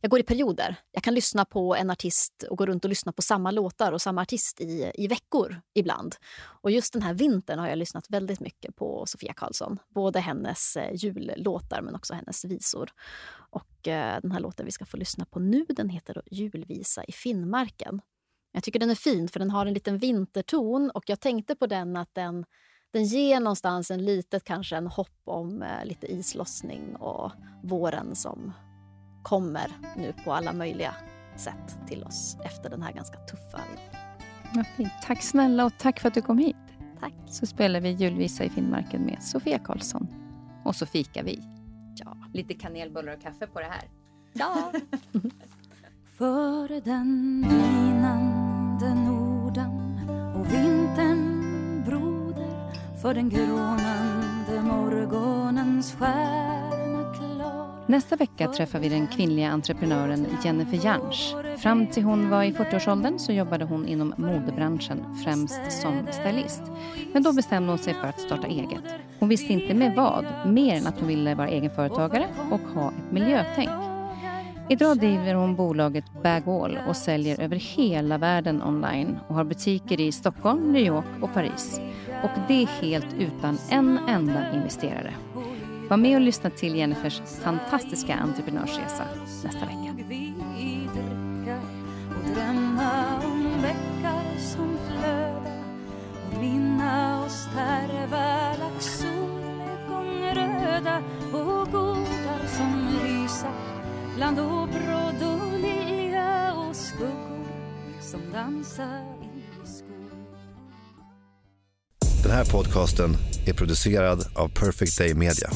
jag går i perioder. Jag kan lyssna på en artist och gå runt och lyssna på samma låtar och samma artist i, i veckor ibland. Och just den här vintern har jag lyssnat väldigt mycket på Sofia Karlsson. Både hennes eh, jullåtar men också hennes visor. Och eh, den här låten vi ska få lyssna på nu den heter Julvisa i Finnmarken. Jag tycker den är fin för den har en liten vinterton och jag tänkte på den att den den ger någonstans en litet kanske en hopp om eh, lite islossning och våren som kommer nu på alla möjliga sätt till oss efter den här ganska tuffa vintern. Tack snälla och tack för att du kom hit. Tack. Så spelar vi julvisa i Finnmarken med Sofia Karlsson. Och så fikar vi. Ja. Lite kanelbullar och kaffe på det här. Ja. Före den vinande Norden och vintern för den grånande morgonens stjärna klar Nästa vecka träffar vi den kvinnliga entreprenören Jennifer Jansch. Fram till hon var i 40-årsåldern så jobbade hon inom modebranschen, främst som stylist. Men då bestämde hon sig för att starta eget. Hon visste inte med vad, mer än att hon ville vara egenföretagare och ha ett miljötänk. Idag driver hon bolaget Bagall och säljer över hela världen online och har butiker i Stockholm, New York och Paris. Och det helt utan en enda investerare. Var med och lyssna till Jennifers fantastiska entreprenörsresa nästa vecka. Minna oss röda och gårdar som lysa bland åbrå och lilja och skuggor som dansar i skog. Den här podcasten är producerad av Perfect Day Media.